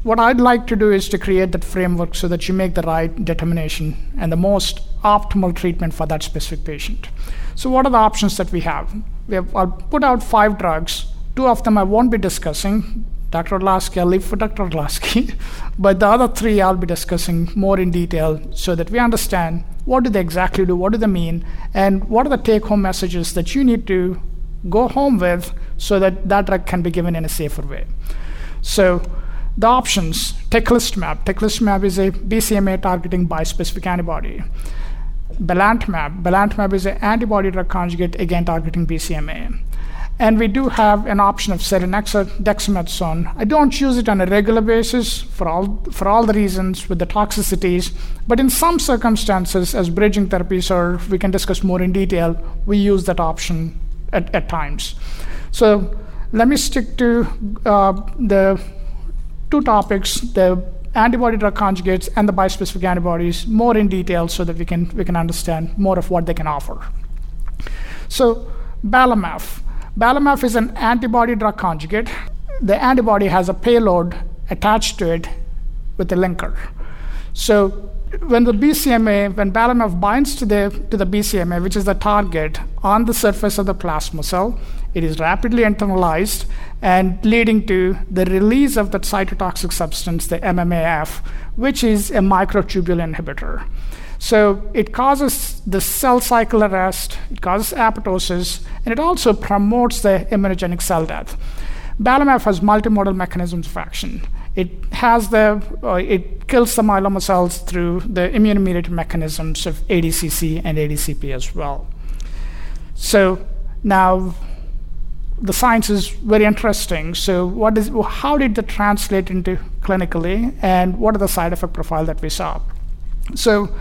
what I'd like to do is to create that framework so that you make the right determination and the most optimal treatment for that specific patient. So what are the options that we have? We have I'll put out five drugs. Two of them I won't be discussing. Dr. Orlowski, I'll leave for Dr. Orlowski. but the other three I'll be discussing more in detail so that we understand what do they exactly do, what do they mean, and what are the take home messages that you need to go home with so that that drug can be given in a safer way. So, the options teclistamab. Teclistamab is a BCMA targeting bispecific antibody. Belantamab. Belantamab is an antibody drug conjugate again targeting BCMA. And we do have an option of selinexor, dexamethasone. I don't use it on a regular basis for all, for all the reasons with the toxicities, but in some circumstances, as bridging therapies, or we can discuss more in detail, we use that option at, at times. So let me stick to uh, the two topics the antibody drug conjugates and the bispecific antibodies more in detail so that we can, we can understand more of what they can offer. So, Belamaf. Belamaf is an antibody drug conjugate. The antibody has a payload attached to it with a linker. So when the BCMA, when Belamaf binds to the, to the BCMA, which is the target on the surface of the plasma cell, it is rapidly internalized and leading to the release of that cytotoxic substance, the MMAF, which is a microtubule inhibitor. So it causes the cell cycle arrest, it causes apoptosis, and it also promotes the immunogenic cell death. Belamaf has multimodal mechanisms of action. It has the uh, it kills the myeloma cells through the immune-mediated mechanisms of ADCC and ADCP as well. So now the science is very interesting. So, what is, how did that translate into clinically, and what are the side effect profile that we saw? So,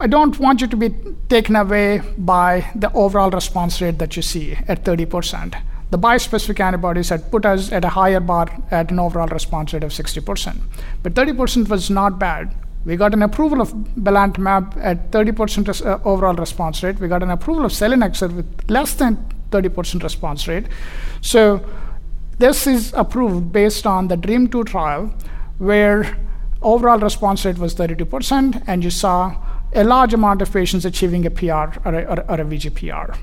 I don't want you to be taken away by the overall response rate that you see at 30%. The bispecific antibodies had put us at a higher bar at an overall response rate of 60%. But 30% was not bad. We got an approval of belantamab at 30% uh, overall response rate. We got an approval of selinexor with less than 30% response rate. So this is approved based on the DREAMM 2 trial, where overall response rate was 32%, and you saw a large amount of patients achieving a PR or a, or a VGPR.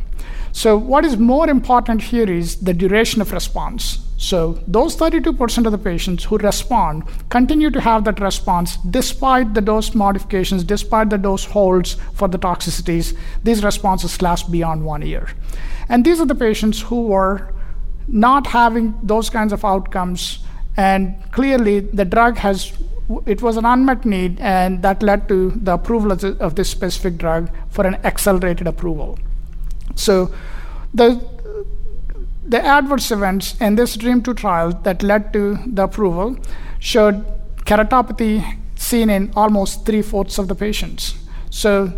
So, what is more important here is the duration of response. So, those 32% of the patients who respond continue to have that response despite the dose modifications, despite the dose holds for the toxicities. These responses last beyond one year. And these are the patients who were not having those kinds of outcomes. And clearly, the drug has it was an unmet need, and that led to the approval of, this specific drug for an accelerated approval. So, the the adverse events in this DREAMM 2 trial that led to the approval showed keratopathy seen in almost three fourths of the patients. So,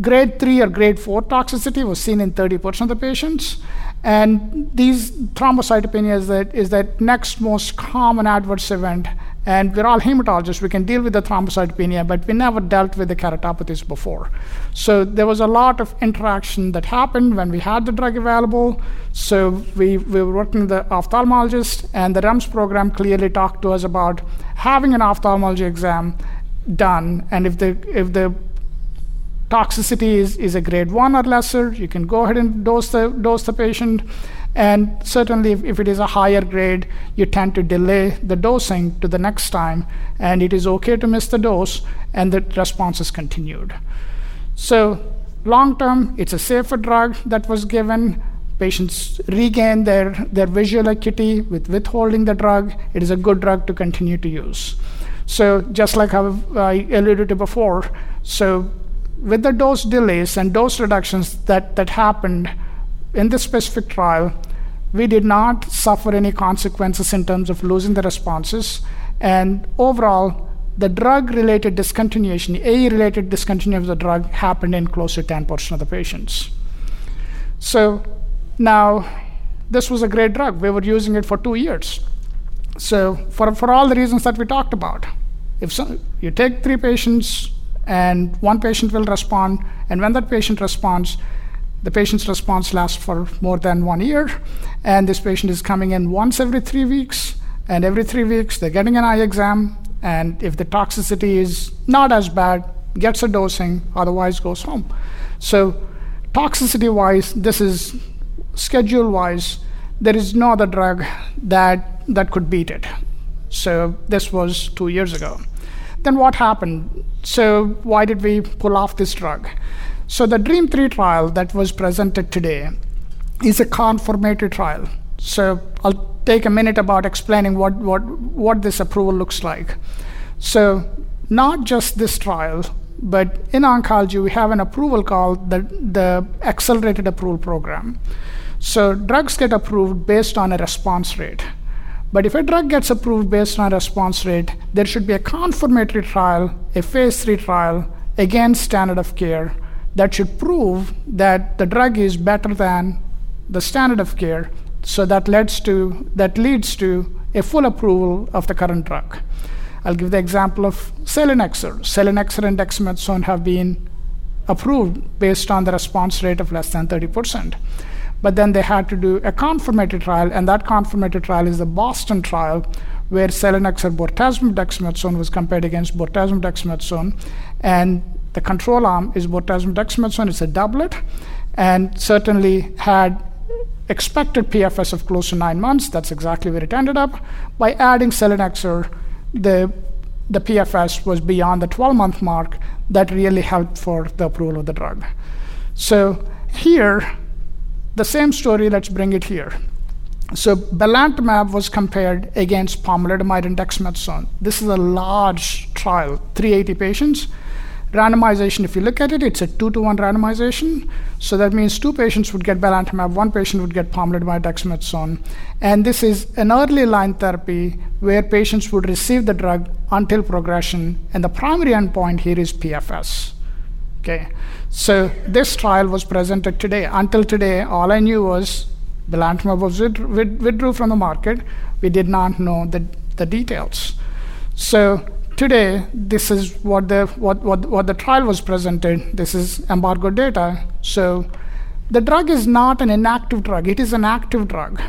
grade 3 or grade 4 toxicity was seen in 30% of the patients. And these thrombocytopenia is that, is that next most common adverse event and we're all hematologists. We can deal with the thrombocytopenia, but we never dealt with the keratopathies before. So there was a lot of interaction that happened when we had the drug available. So we, we were working with the ophthalmologist, and the REMS program clearly talked to us about having an ophthalmology exam done, and if the if the toxicity is, is a grade one or lesser, you can go ahead and dose the dose the patient. And certainly, if, if, it is a higher grade, you tend to delay the dosing to the next time, and it is okay to miss the dose, and the response is continued. So, long term, it's a safer drug that was given. Patients regain their, their visual acuity with withholding the drug. It is a good drug to continue to use. So, just like I uh, alluded to before, so with the dose delays and dose reductions that, that happened in this specific trial, we did not suffer any consequences in terms of losing the responses. And overall, the drug related discontinuation, AE related discontinuation of the drug, happened in close to 10% of the patients. So now, this was a great drug. We were using it for two years. So, for, for all the reasons that we talked about, if so, you take three patients and one patient will respond, and when that patient responds, the patient's response lasts for more than one year, and this patient is coming in once every three weeks, and every three weeks they're getting an eye exam, and if the toxicity is not as bad, gets a dosing, otherwise goes home. So, toxicity wise, this is schedule wise, there is no other drug that, that could beat it. So, this was two years ago. Then, what happened? So, why did we pull off this drug? So the DREAMM 3 trial that was presented today is a confirmatory trial. So I'll take a minute about explaining what, what, what this approval looks like. So not just this trial, but in oncology, we have an approval called the, the Accelerated Approval Program. So drugs get approved based on a response rate. But if a drug gets approved based on a response rate, there should be a confirmatory trial, a phase three trial against standard of care that should prove that the drug is better than the standard of care. So that leads to that leads to a full approval of the current drug. I'll give the example of selinexor. Selinexor and dexamethasone have been approved based on the response rate of less than 30%. But then they had to do a confirmatory trial, and that confirmatory trial is the Boston trial, where selinexor bortezomib dexamethasone was compared against bortezomib dexamethasone, and the control arm is bortezomib dexamethasone. It's a doublet, and certainly had expected PFS of close to nine months. That's exactly where it ended up. By adding selinexor, the the PFS was beyond the 12 month mark. That really helped for the approval of the drug. So here, the same story. Let's bring it here. So belantamab was compared against pomalidomide and dexamethasone. This is a large trial, 380 patients randomization, if you look at it, it's a two to one randomization. So that means two patients would get belantamab, one patient would get pomalidomide dexamethasone. And this is an early line therapy where patients would receive the drug until progression. And the primary endpoint here is PFS. Okay, so this trial was presented today. Until today, all I knew was belantamab was withdrew from the market. We did not know the, the details. So today, this is what the, what, what, what the trial was presented. This is embargo data. So the drug is not an inactive drug, it is an active drug.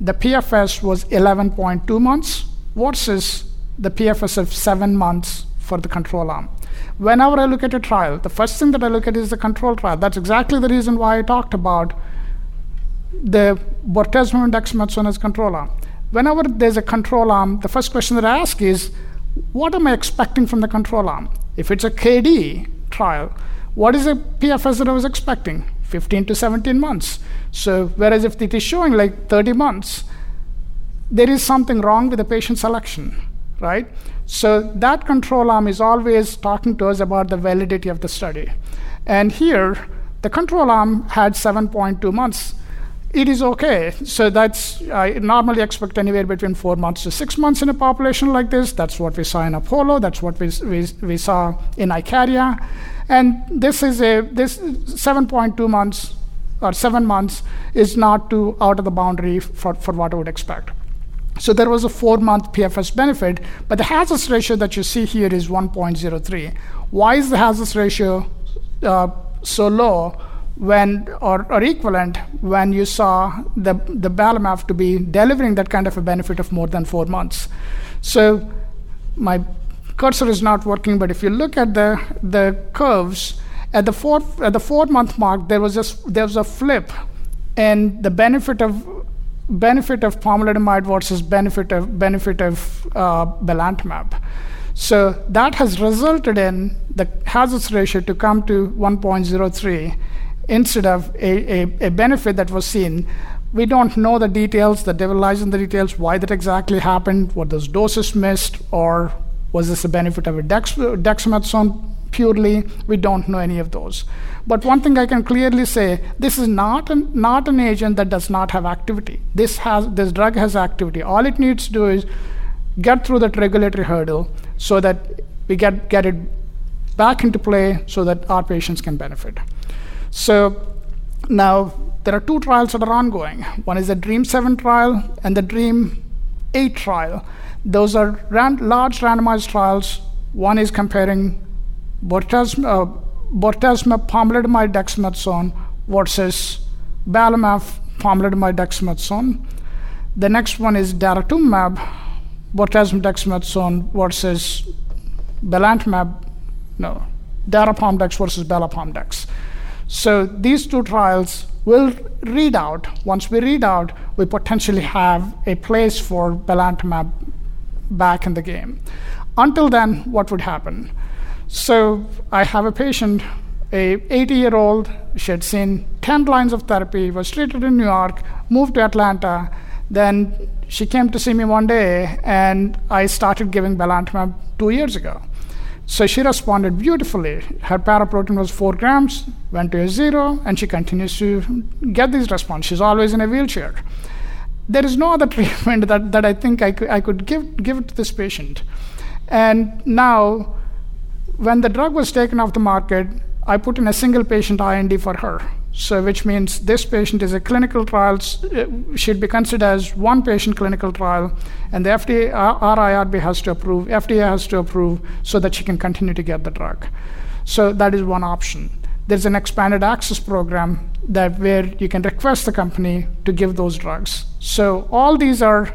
The PFS was 11.2 months versus the PFS of seven months for the control arm. Whenever I look at a trial, the first thing that I look at is the control trial. That's exactly the reason why I talked about the bortezomib dexamethasone as control arm. Whenever there's a control arm, the first question that I ask is, what am I expecting from the control arm? If it's a KD trial, what is the PFS that I was expecting? 15 to 17 months. So, whereas if it is showing like 30 months, there is something wrong with the patient selection, right? So, that control arm is always talking to us about the validity of the study. And here, the control arm had 7.2 months it is okay. So that's I normally expect anywhere between four months to six months in a population like this. That's what we saw in Apollo. That's what we, we, we saw in Icaria, and this is a this 7.2 months or seven months is not too out of the boundary for, for what I would expect. So there was a four month PFS benefit, but the hazard ratio that you see here is 1.03. Why is the hazard ratio uh, so low? When or, or equivalent when you saw the the belamaf to be delivering that kind of a benefit of more than four months. So my cursor is not working, but if you look at the, the curves, at the fourth at the four month mark, there was just there was a flip, and the benefit of benefit of pomalidomide versus benefit of benefit of uh, belantamab. So that has resulted in the hazards ratio to come to 1.03 instead of a, a, a benefit that was seen. We don't know the details, the devil lies in the details, why that exactly happened, what those doses missed, or was this a benefit of a dex, dexamethasone purely? We don't know any of those. But one thing I can clearly say, this is not an, not an agent that does not have activity. This, has, this drug has activity. All it needs to do is get through that regulatory hurdle so that we get, get it back into play so that our patients can benefit. So now there are two trials that are ongoing. One is the DREAMM 7 trial and the DREAMM 8 trial. Those are ran- large randomized trials. One is comparing bortezomib, uh, bortezomib pomalidomide dexamethasone versus belamaf pomalidomide dexamethasone. The next one is daratumumab bortezomib dexamethasone versus belantamab, no, darapomdex versus belapomdex. So these two trials will read out. Once we read out, we potentially have a place for belantamab back in the game. Until then, what would happen? So I have a patient, a 80 year old. She had seen 10 lines of therapy, was treated in New York, moved to Atlanta. Then she came to see me one day, and I started giving belantamab two years ago. So she responded beautifully. Her paraprotein was four grams, went to a zero, and she continues to get these responses. She's always in a wheelchair. There is no other treatment that, that I think I could, I could give, give to this patient. And now, when the drug was taken off the market, I put in a single patient IND for her. So, which means this patient is a clinical trial, uh, should be considered as one patient clinical trial, and the FDA, our IRB has to approve, FDA has to approve so that she can continue to get the drug. So, that is one option. There's an expanded access program that where you can request the company to give those drugs. So, all these are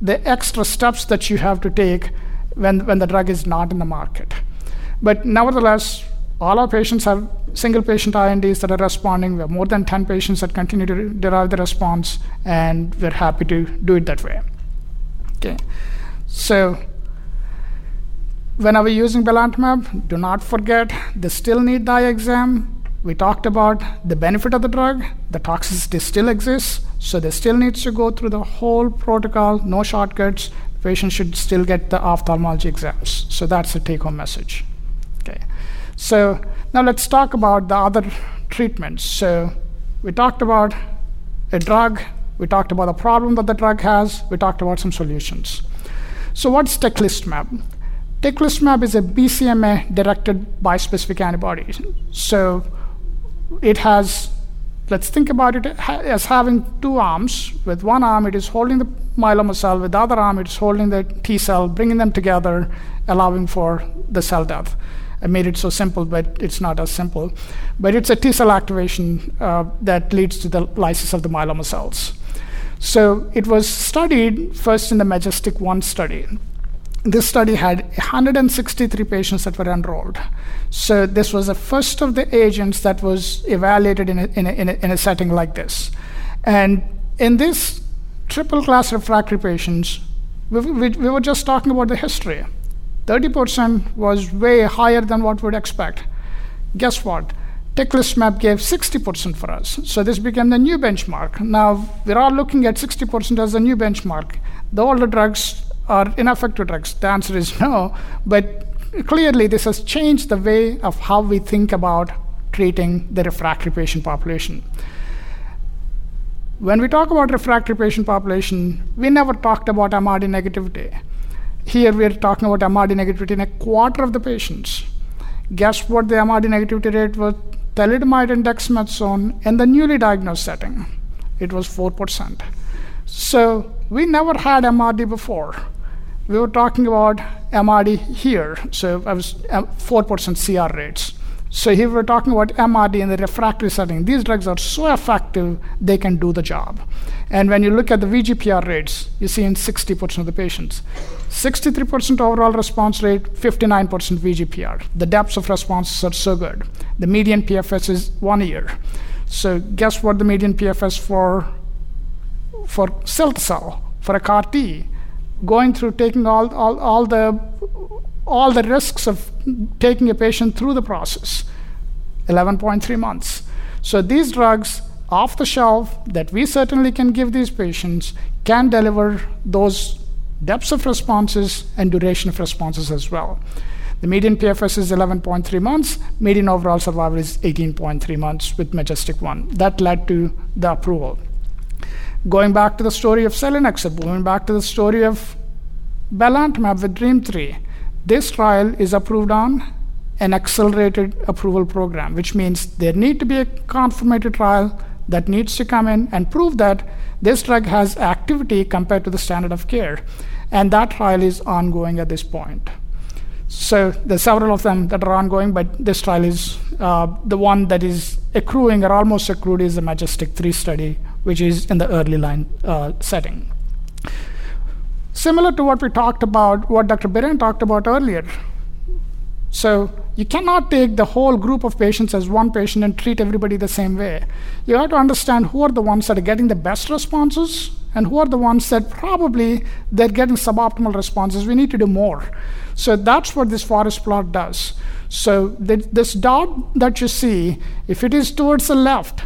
the extra steps that you have to take when, when the drug is not in the market. But nevertheless, all our patients have single patient INDs that are responding. We have more than 10 patients that continue to derive the response, and we're happy to do it that way. Okay, so whenever using belantamab, do not forget they still need dye exam. We talked about the benefit of the drug, the toxicity still exists, so they still needs to go through the whole protocol, no shortcuts. The patient should still get the ophthalmology exams. So that's the take-home message. Okay. So now let's talk about the other treatments. So we talked about a drug, we talked about the problem that the drug has, we talked about some solutions. So what's teclistamab? Teclistamab is a BCMA-directed bispecific antibody. So it has, let's think about it as having two arms. With one arm, it is holding the myeloma cell. With the other arm, it is holding the T cell, bringing them together, allowing for the cell death. I made it so simple, but it's not as simple. But it's a T cell activation uh, that leads to the lysis of the myeloma cells. So it was studied first in the MajesTEC 1 study. This study had 163 patients that were enrolled. So this was the first of the agents that was evaluated in a, in a, in a, in a setting like this. And in this triple class refractory patients, we, we, we were just talking about the history. 30% was way higher than what we'd expect. Guess what? Teclistamab gave 60% for us. So this became the new benchmark. Now we're all looking at 60% as the new benchmark. The older drugs are ineffective drugs. The answer is no. But clearly, this has changed the way of how we think about treating the refractory patient population. When we talk about refractory patient population, we never talked about MRD negativity. Here we are talking about MRD negativity in a quarter of the patients. Guess what the MRD negativity rate was? Thalidomide and dexamethasone in the newly diagnosed setting. It was 4%. So we never had MRD before. We were talking about MRD here, so I was 4% uh, CR rates. So here we're talking about MRD in the refractory setting. These drugs are so effective, they can do the job. And when you look at the VGPR rates, you see in 60% of the patients. 63% overall response rate, 59% VGPR. The depths of responses are so good. The median PFS is one year. So guess what the median PFS for for cilta-cel, for a CAR T, going through taking all, all, all the all the risks of taking a patient through the process 11.3 months. So these drugs off the shelf that we certainly can give these patients can deliver those depths of responses and duration of responses as well. The median PFS is 11.3 months, median overall survival is 18.3 months with MajesTEC 1. That led to the approval. Going back to the story of selinexor, going back to the story of belantamab with DREAMM-3, this trial is approved on an accelerated approval program, which means there need to be a confirmatory trial that needs to come in and prove that this drug has activity compared to the standard of care. And that trial is ongoing at this point. So there's several of them that are ongoing, but this trial is uh, the one that is accruing or almost accrued is the MajesTEC 3 study, which is in the early line uh, setting. Similar to what we talked about, what Dr. Biran talked about earlier. So you cannot take the whole group of patients as one patient and treat everybody the same way. You have to understand who are the ones that are getting the best responses and who are the ones that probably they're getting suboptimal responses. We need to do more. So that's what this forest plot does. So this dot that you see, if it is towards the left,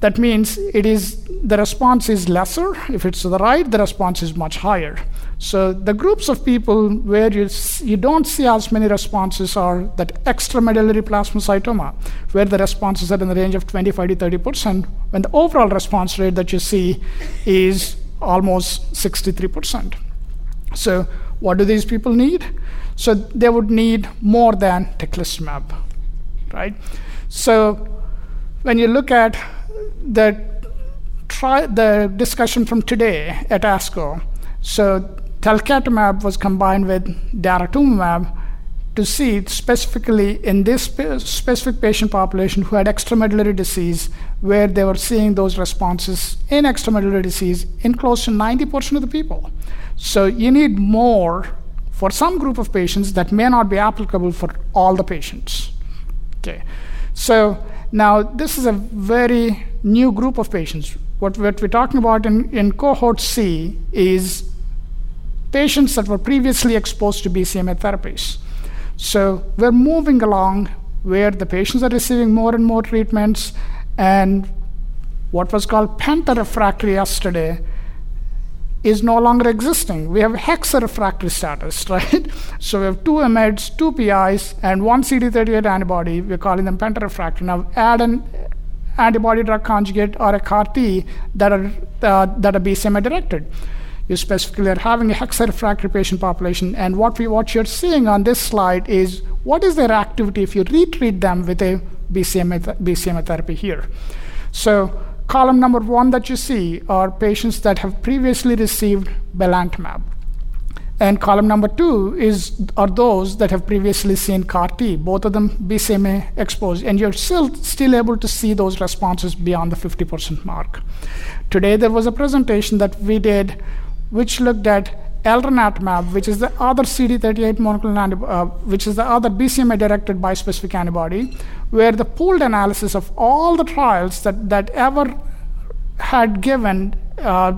that means it is the response is lesser. If it's to the right, the response is much higher. So the groups of people where you, you don't see as many responses are that extramedullary plasmacytoma, where the responses are in the range of 25 to 30 percent, when the overall response rate that you see is almost 63 percent. So what do these people need? So they would need more than teclistamab, right? So when you look at the try the discussion from today at ASCO. So talquetamab was combined with daratumumab to see specifically in this specific patient population who had extramedullary disease, where they were seeing those responses in extramedullary disease in close to 90% of the people. So you need more for some group of patients that may not be applicable for all the patients. Okay, so now this is a very new group of patients. What, what we're talking about in, in cohort C is patients that were previously exposed to BCMA therapies. So we're moving along where the patients are receiving more and more treatments, and what was called pentarefractory yesterday is no longer existing. We have hexarefractory status, right? So we have two IMiDs, two PIs, and one CD38 antibody. We're calling them pentarefractory. Now add an antibody drug conjugate or a CAR T that are, uh, that are BCMA directed. You specifically are having a hexarefractory patient population, and what, we, what you're seeing on this slide is what is their activity if you retreat them with a BCMA, th- BCMA therapy here. So, column number one that you see are patients that have previously received belantamab. And column number two is are those that have previously seen CAR T, both of them BCMA exposed, and you're still still able to see those responses beyond the 50% mark. Today there was a presentation that we did, which looked at elranatamab, which is the other CD38 monoclonal antibody, uh, which is the other BCMA-directed bispecific antibody, where the pooled analysis of all the trials that that ever had given. Uh,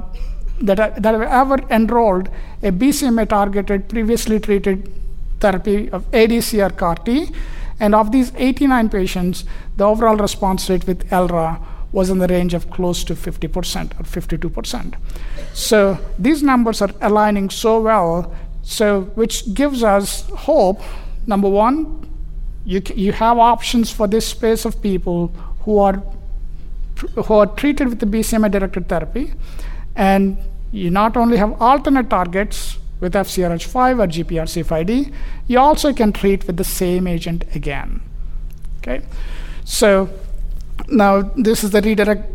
that, that have ever enrolled a BCMA targeted, previously treated therapy of ADC or CAR T. And of these 89 patients, the overall response rate with ELRA was in the range of close to 50% or 52%. So these numbers are aligning so well, so which gives us hope. Number one, you, you have options for this space of people who are who are treated with the BCMA directed therapy. And you not only have alternate targets with FcRH5 or GPRC5D, you also can treat with the same agent again. Okay, so now this is the redirect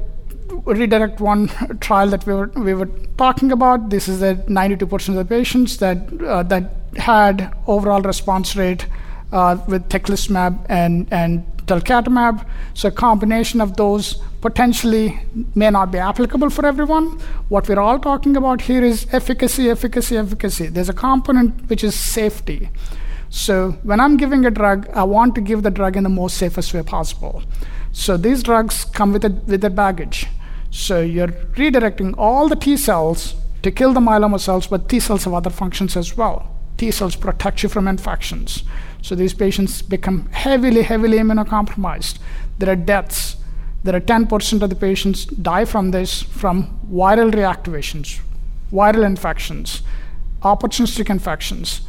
redirect one trial that we were we were talking about. This is the 92% of the patients that uh, that had overall response rate uh, with teclistamab and, and talquetamab. So a combination of those potentially may not be applicable for everyone. What we're all talking about here is efficacy, efficacy, efficacy. There's a component which is safety. So when I'm giving a drug, I want to give the drug in the most safest way possible. So these drugs come with a, with a baggage. So you're redirecting all the T cells to kill the myeloma cells, but T cells have other functions as well. T cells protect you from infections. So these patients become heavily, heavily immunocompromised. There are deaths. There are 10% of the patients die from this from viral reactivations, viral infections, opportunistic infections.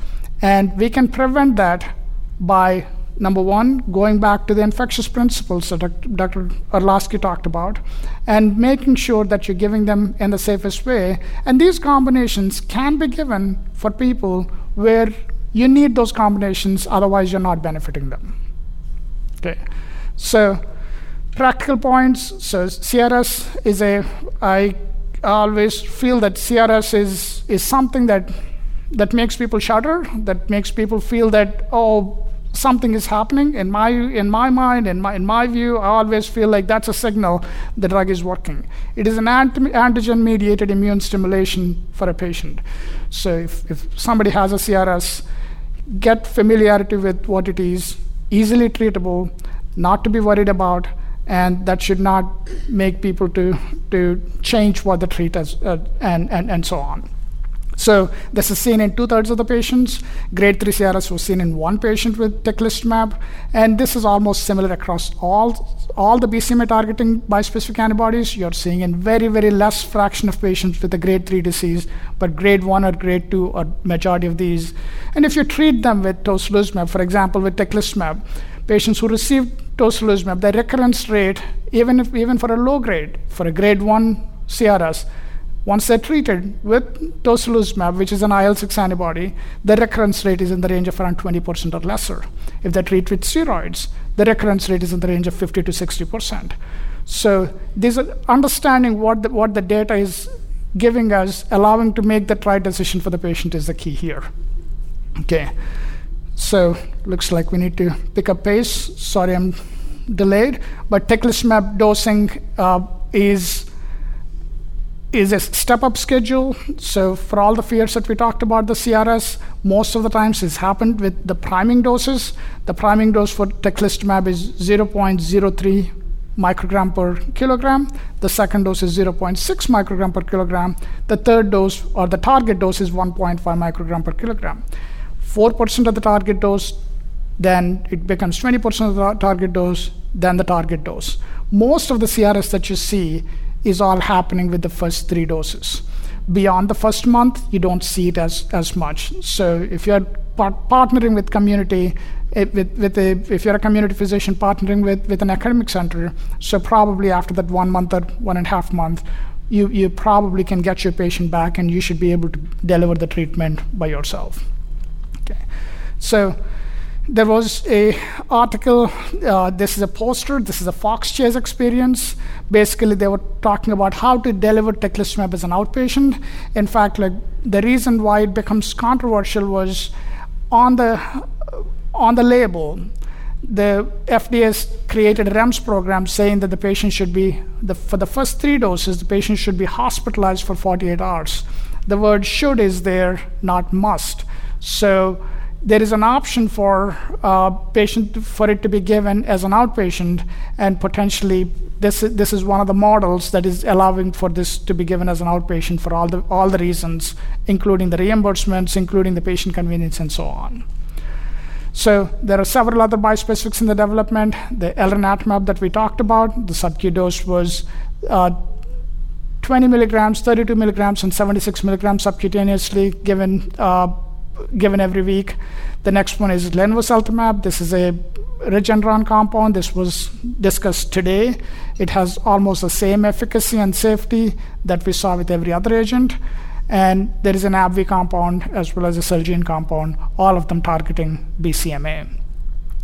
And we can prevent that by number one, going back to the infectious principles that Dr. Orlowski talked about, and making sure that you're giving them in the safest way. And these combinations can be given for people where you need those combinations, otherwise, you're not benefiting them. Okay, so practical points. So CRS is a, I always feel that CRS is, is something that that makes people shudder, that makes people feel that, oh, something is happening. In my, in my mind, in my, in my view, I always feel like that's a signal the drug is working. It is an antigen mediated immune stimulation for a patient. So if, if somebody has a CRS, get familiarity with what it is, easily treatable, not to be worried about, and that should not make people to, to change what they treat as, uh, and, and, and so on. So this is seen in two-thirds of the patients. Grade 3 CRS was seen in one patient with teclistamab, and this is almost similar across all, all the BCMA targeting bispecific antibodies. You're seeing in very, very less fraction of patients with a grade 3 disease, but grade 1 or grade 2 are majority of these. And if you treat them with tocilizumab, for example, with teclistamab, patients who receive tocilizumab, the recurrence rate, even, if, even for a low grade, for a grade 1 CRS, once they're treated with tocilizumab, which is an IL-6 antibody, the recurrence rate is in the range of around 20% or lesser. If they treat with steroids, the recurrence rate is in the range of 50 to 60%. So understanding what the, what the data is giving us, allowing to make the right decision for the patient is the key here. Okay, so looks like we need to pick up pace. Sorry, I'm delayed, but teclistamab dosing uh, is is a step up schedule. So, for all the fears that we talked about, the CRS, most of the times it's happened with the priming doses. The priming dose for teclistamab is 0.03 microgram per kilogram. The second dose is 0.6 microgram per kilogram. The third dose, or the target dose, is 1.5 microgram per kilogram. 4% of the target dose, then it becomes 20% of the target dose, then the target dose. Most of the CRS that you see is all happening with the first three doses. Beyond the first month, you don't see it as, as much. So if you're par- partnering with community, eh, with, with a, if you're a community physician partnering with, with an academic center, so probably after that one month or one and a half month, you, you probably can get your patient back and you should be able to deliver the treatment by yourself. Okay. So there was a article uh, this is a poster this is a Fox Chase experience. Basically they were talking about how to deliver teclistamab as an outpatient. In fact like the reason why it becomes controversial was on the on the label the FDA created a REMS program saying that the patient should be the, for the first three doses the patient should be hospitalized for 48 hours. The word should is there not must. So there is an option for uh, patient for it to be given as an outpatient, and potentially this this is one of the models that is allowing for this to be given as an outpatient for all the all the reasons, including the reimbursements, including the patient convenience, and so on. So there are several other bispecifics in the development. The elranatamab that we talked about, the subQ dose was. Uh, 20 milligrams, 32 milligrams, and 76 milligrams subcutaneously given uh, given every week. The next one is linvoseltamab. This is a Regeneron compound. This was discussed today. It has almost the same efficacy and safety that we saw with every other agent. And there is an AbbVie compound as well as a Celgene compound, all of them targeting BCMA.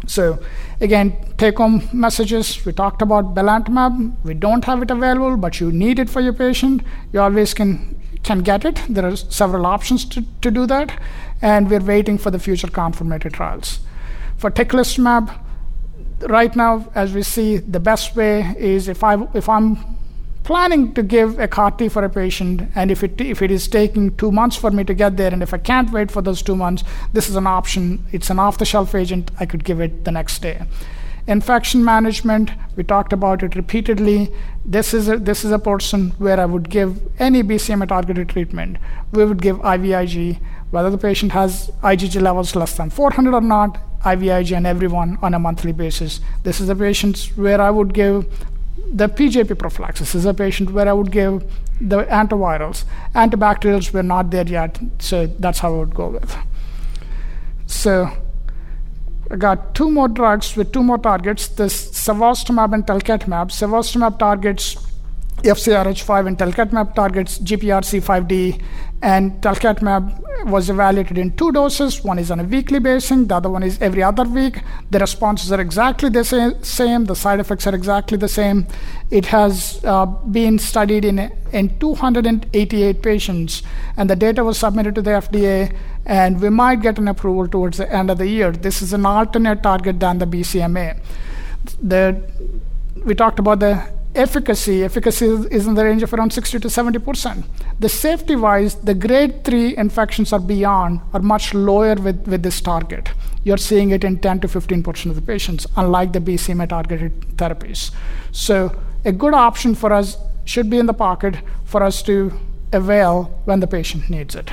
So, again, take home messages. We talked about belantamab. We don't have it available, but you need it for your patient. You always can, can get it. There are several options to, to do that and we're waiting for the future confirmatory trials. For teclistamab, right now, as we see, the best way is if, I, if I'm planning to give a CAR T for a patient, and if it, if it is taking two months for me to get there, and if I can't wait for those two months, this is an option. It's an off the shelf agent. I could give it the next day. Infection management, we talked about it repeatedly. This is a, this is a person where I would give any BCMA targeted treatment. We would give IVIG, whether the patient has IgG levels less than 400 or not, IVIG on everyone on a monthly basis. This is a patient where I would give the PJP prophylaxis. This is a patient where I would give the antivirals. Antibacterials were not there yet, so that's how I would go with. So I got two more drugs with two more targets. This cevostamab and talquetamab. Cevostamab targets FcRH5 and talquetamab targets GPRC5D. And talquetamab was evaluated in two doses. One is on a weekly basis, the other one is every other week. The responses are exactly the same, the side effects are exactly the same. It has uh, been studied in, in 288 patients, and the data was submitted to the FDA, and we might get an approval towards the end of the year. This is an alternate target than the BCMA. The, we talked about the efficacy, efficacy is in the range of around 60 to 70 percent. The safety wise, the grade 3 infections are beyond are much lower with, with this target. You're seeing it in 10 to 15 percent of the patients, unlike the BCMA targeted therapies. So, a good option for us should be in the pocket for us to avail when the patient needs it.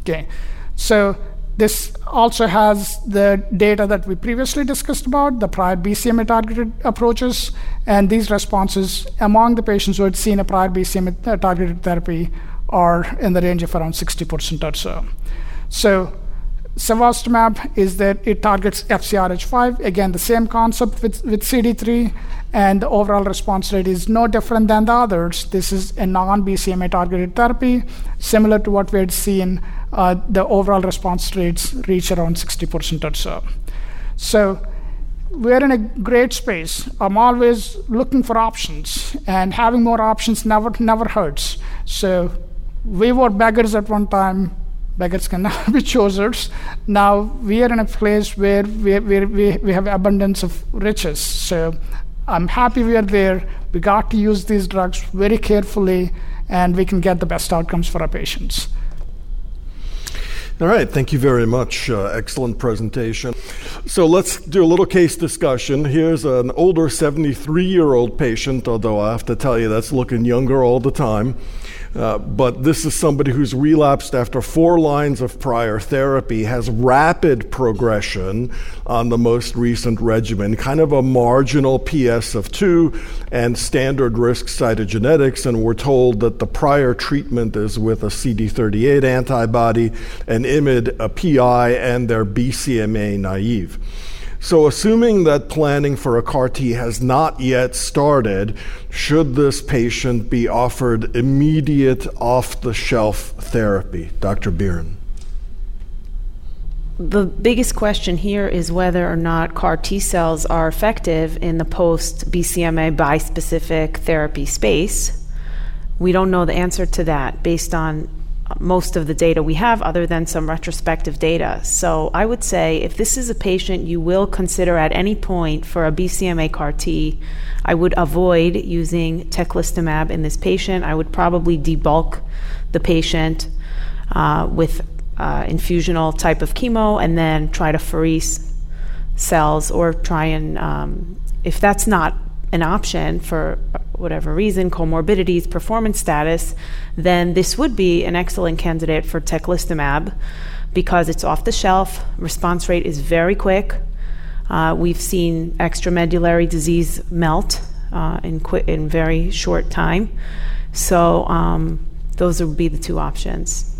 Okay, so this also has the data that we previously discussed about, the prior BCMA targeted approaches, and these responses among the patients who had seen a prior BCMA uh, targeted therapy are in the range of around 60% or so. So, cevostamab is that it targets FcRH5. Again, the same concept with, with CD3, and the overall response rate is no different than the others. This is a non BCMA targeted therapy, similar to what we had seen uh, the overall response rates reach around 60% or so. So we're in a great space. I'm always looking for options, and having more options never never hurts. So we were beggars at one time. Beggars can now be choosers. Now we are in a place where we, we, we, we have abundance of riches. So I'm happy we are there. We got to use these drugs very carefully, and we can get the best outcomes for our patients. All right, thank you very much. Uh, excellent presentation. So let's do a little case discussion. Here's an older 73 year old patient, although I have to tell you that's looking younger all the time. Uh, but this is somebody who's relapsed after four lines of prior therapy, has rapid progression on the most recent regimen, kind of a marginal PS of two and standard risk cytogenetics. And we're told that the prior treatment is with a CD38 antibody, an IMiD, a PI, and they're BCMA naive. So, assuming that planning for a CAR T has not yet started, should this patient be offered immediate off the shelf therapy? Dr. Biran. The biggest question here is whether or not CAR T cells are effective in the post BCMA bispecific therapy space. We don't know the answer to that based on most of the data we have other than some retrospective data. So I would say if this is a patient you will consider at any point for a BCMA CAR T, I would avoid using teclistamab in this patient. I would probably debulk the patient uh, with uh, infusional type of chemo and then try to pherese cells or try and, um, if that's not an option for whatever reason, comorbidities, performance status, then this would be an excellent candidate for teclistamab because it's off the shelf, response rate is very quick. Uh, we've seen extramedullary disease melt uh, in, qu- in very short time. So um, those would be the two options.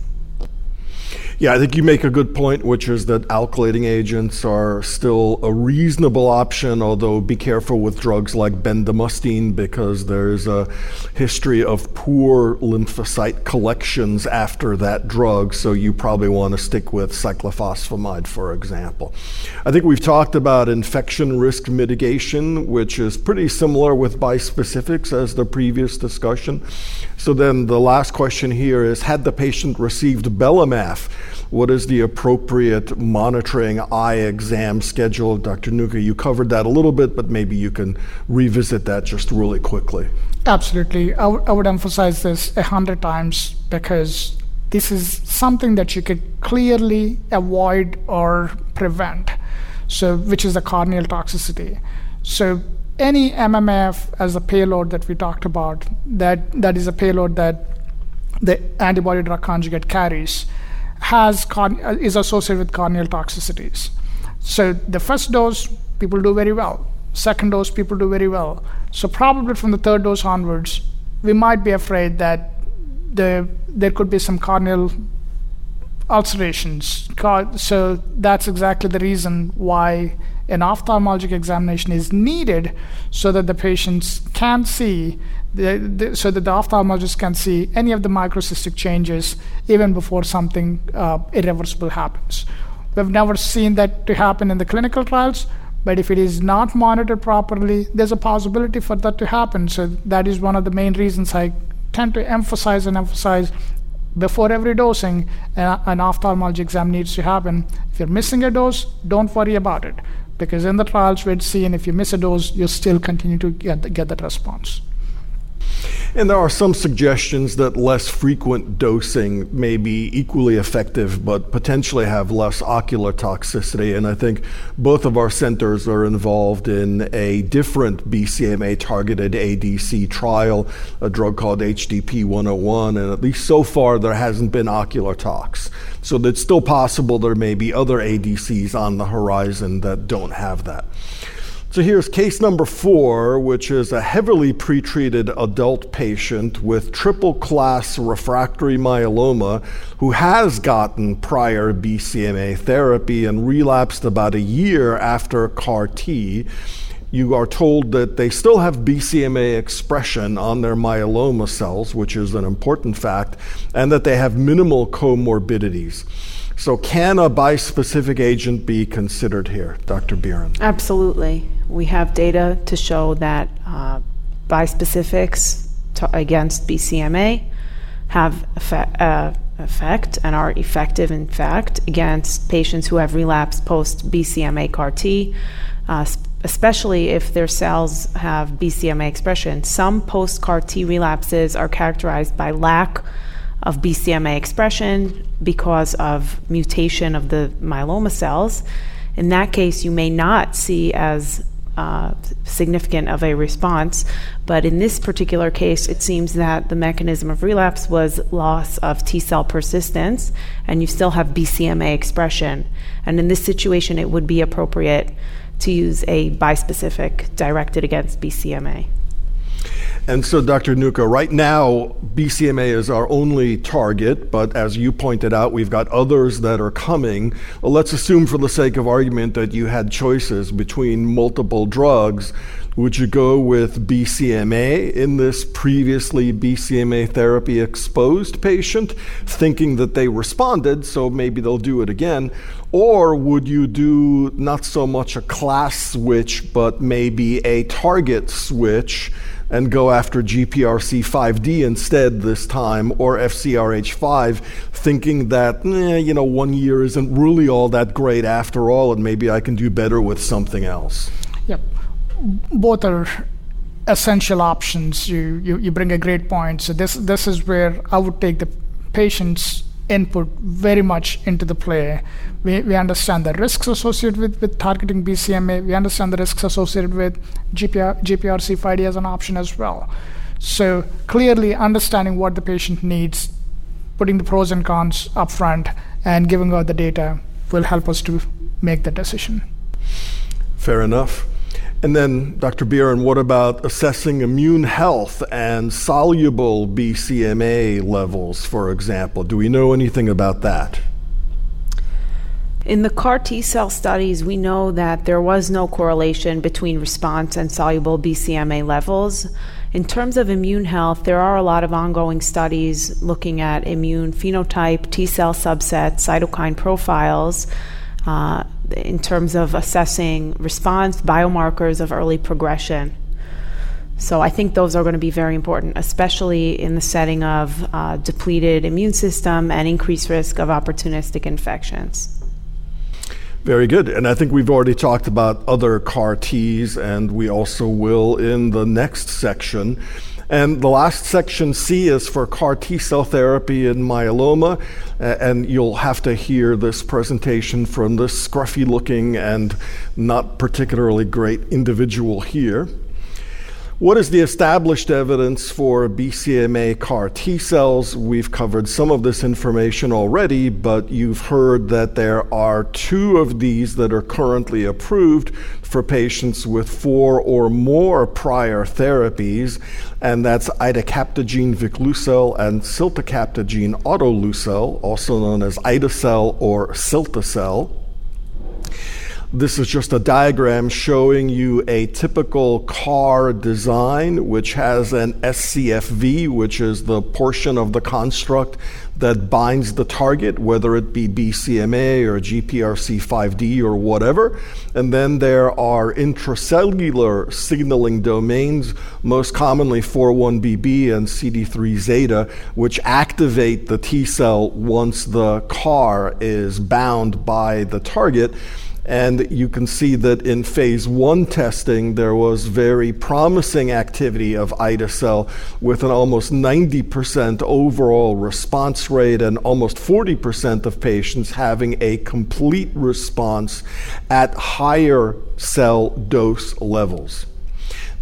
Yeah, I think you make a good point, which is that alkylating agents are still a reasonable option, although be careful with drugs like bendamustine because there's a history of poor lymphocyte collections after that drug, so you probably want to stick with cyclophosphamide, for example. I think we've talked about infection risk mitigation, which is pretty similar with bispecifics as the previous discussion. So then the last question here is Had the patient received belamaf? what is the appropriate monitoring eye exam schedule? Dr. Nooka, you covered that a little bit, but maybe you can revisit that just really quickly. Absolutely. I, w- I would emphasize this a hundred times because this is something that you could clearly avoid or prevent, so which is the corneal toxicity. So any MMF as a payload that we talked about, that, that is a payload that the antibody drug conjugate carries, has con- uh, is associated with corneal toxicities. So the first dose, people do very well. Second dose, people do very well. So probably from the third dose onwards, we might be afraid that the, there could be some corneal ulcerations. So that's exactly the reason why an ophthalmologic examination is needed so that the patients can see, the, the, so that the ophthalmologist can see any of the microcystic changes even before something uh, irreversible happens. We've never seen that to happen in the clinical trials, but if it is not monitored properly, there's a possibility for that to happen. So that is one of the main reasons I tend to emphasize and emphasize before every dosing, uh, an ophthalmology exam needs to happen. If you're missing a dose, don't worry about it because in the trials we'd seen if you miss a dose, you still continue to get, get that response. And there are some suggestions that less frequent dosing may be equally effective, but potentially have less ocular toxicity. And I think both of our centers are involved in a different BCMA targeted ADC trial, a drug called HDP 101. And at least so far, there hasn't been ocular tox. So it's still possible there may be other ADCs on the horizon that don't have that. So here's case number four, which is a heavily pretreated adult patient with triple class refractory myeloma who has gotten prior BCMA therapy and relapsed about a year after CAR T. You are told that they still have BCMA expression on their myeloma cells, which is an important fact, and that they have minimal comorbidities. So, can a bispecific agent be considered here, Dr. Biran? Absolutely. We have data to show that uh, bispecifics to, against BCMA have effect, uh, effect and are effective, in fact, against patients who have relapsed post BCMA CAR T, uh, especially if their cells have BCMA expression. Some post CAR T relapses are characterized by lack of BCMA expression because of mutation of the myeloma cells. In that case, you may not see as uh, significant of a response. But in this particular case, it seems that the mechanism of relapse was loss of T cell persistence, and you still have BCMA expression. And in this situation, it would be appropriate to use a bispecific directed against BCMA. And so, Dr. Nooka, right now, BCMA is our only target, but as you pointed out, we've got others that are coming. Well, let's assume, for the sake of argument, that you had choices between multiple drugs. Would you go with BCMA in this previously BCMA therapy exposed patient, thinking that they responded, so maybe they'll do it again? Or would you do not so much a class switch, but maybe a target switch? And go after GPRC5D instead this time or FCRH5, thinking that, eh, you know, one year isn't really all that great after all, and maybe I can do better with something else. Yep. Both are essential options. You, you, you bring a great point. So, this, this is where I would take the patient's input very much into the play. We, we understand the risks associated with, with targeting BCMA. We understand the risks associated with GPR, GPRC5D as an option as well. So clearly understanding what the patient needs, putting the pros and cons up front, and giving out the data will help us to make the decision. Fair enough. And then, Dr. Biran, what about assessing immune health and soluble BCMA levels, for example? Do we know anything about that? In the CAR T cell studies, we know that there was no correlation between response and soluble BCMA levels. In terms of immune health, there are a lot of ongoing studies looking at immune phenotype, T cell subsets, cytokine profiles. Uh, in terms of assessing response, biomarkers of early progression. So I think those are going to be very important, especially in the setting of uh, depleted immune system and increased risk of opportunistic infections. Very good. And I think we've already talked about other CAR Ts, and we also will in the next section. And the last section C is for CAR T cell therapy in myeloma. And you'll have to hear this presentation from this scruffy looking and not particularly great individual here. What is the established evidence for BCMA CAR T cells? We've covered some of this information already, but you've heard that there are two of these that are currently approved for patients with four or more prior therapies, and that's idecabtagene vicleucel and ciltacabtagene autoleucel, also known as ide-cel or cilta-cel. This is just a diagram showing you a typical CAR design, which has an SCFV, which is the portion of the construct that binds the target, whether it be BCMA or GPRC5D or whatever. And then there are intracellular signaling domains, most commonly 4-1BB and CD3 zeta, which activate the T cell once the CAR is bound by the target. And you can see that in phase one testing, there was very promising activity of ide-cel with an almost 90% overall response rate and almost 40% of patients having a complete response at higher cell dose levels.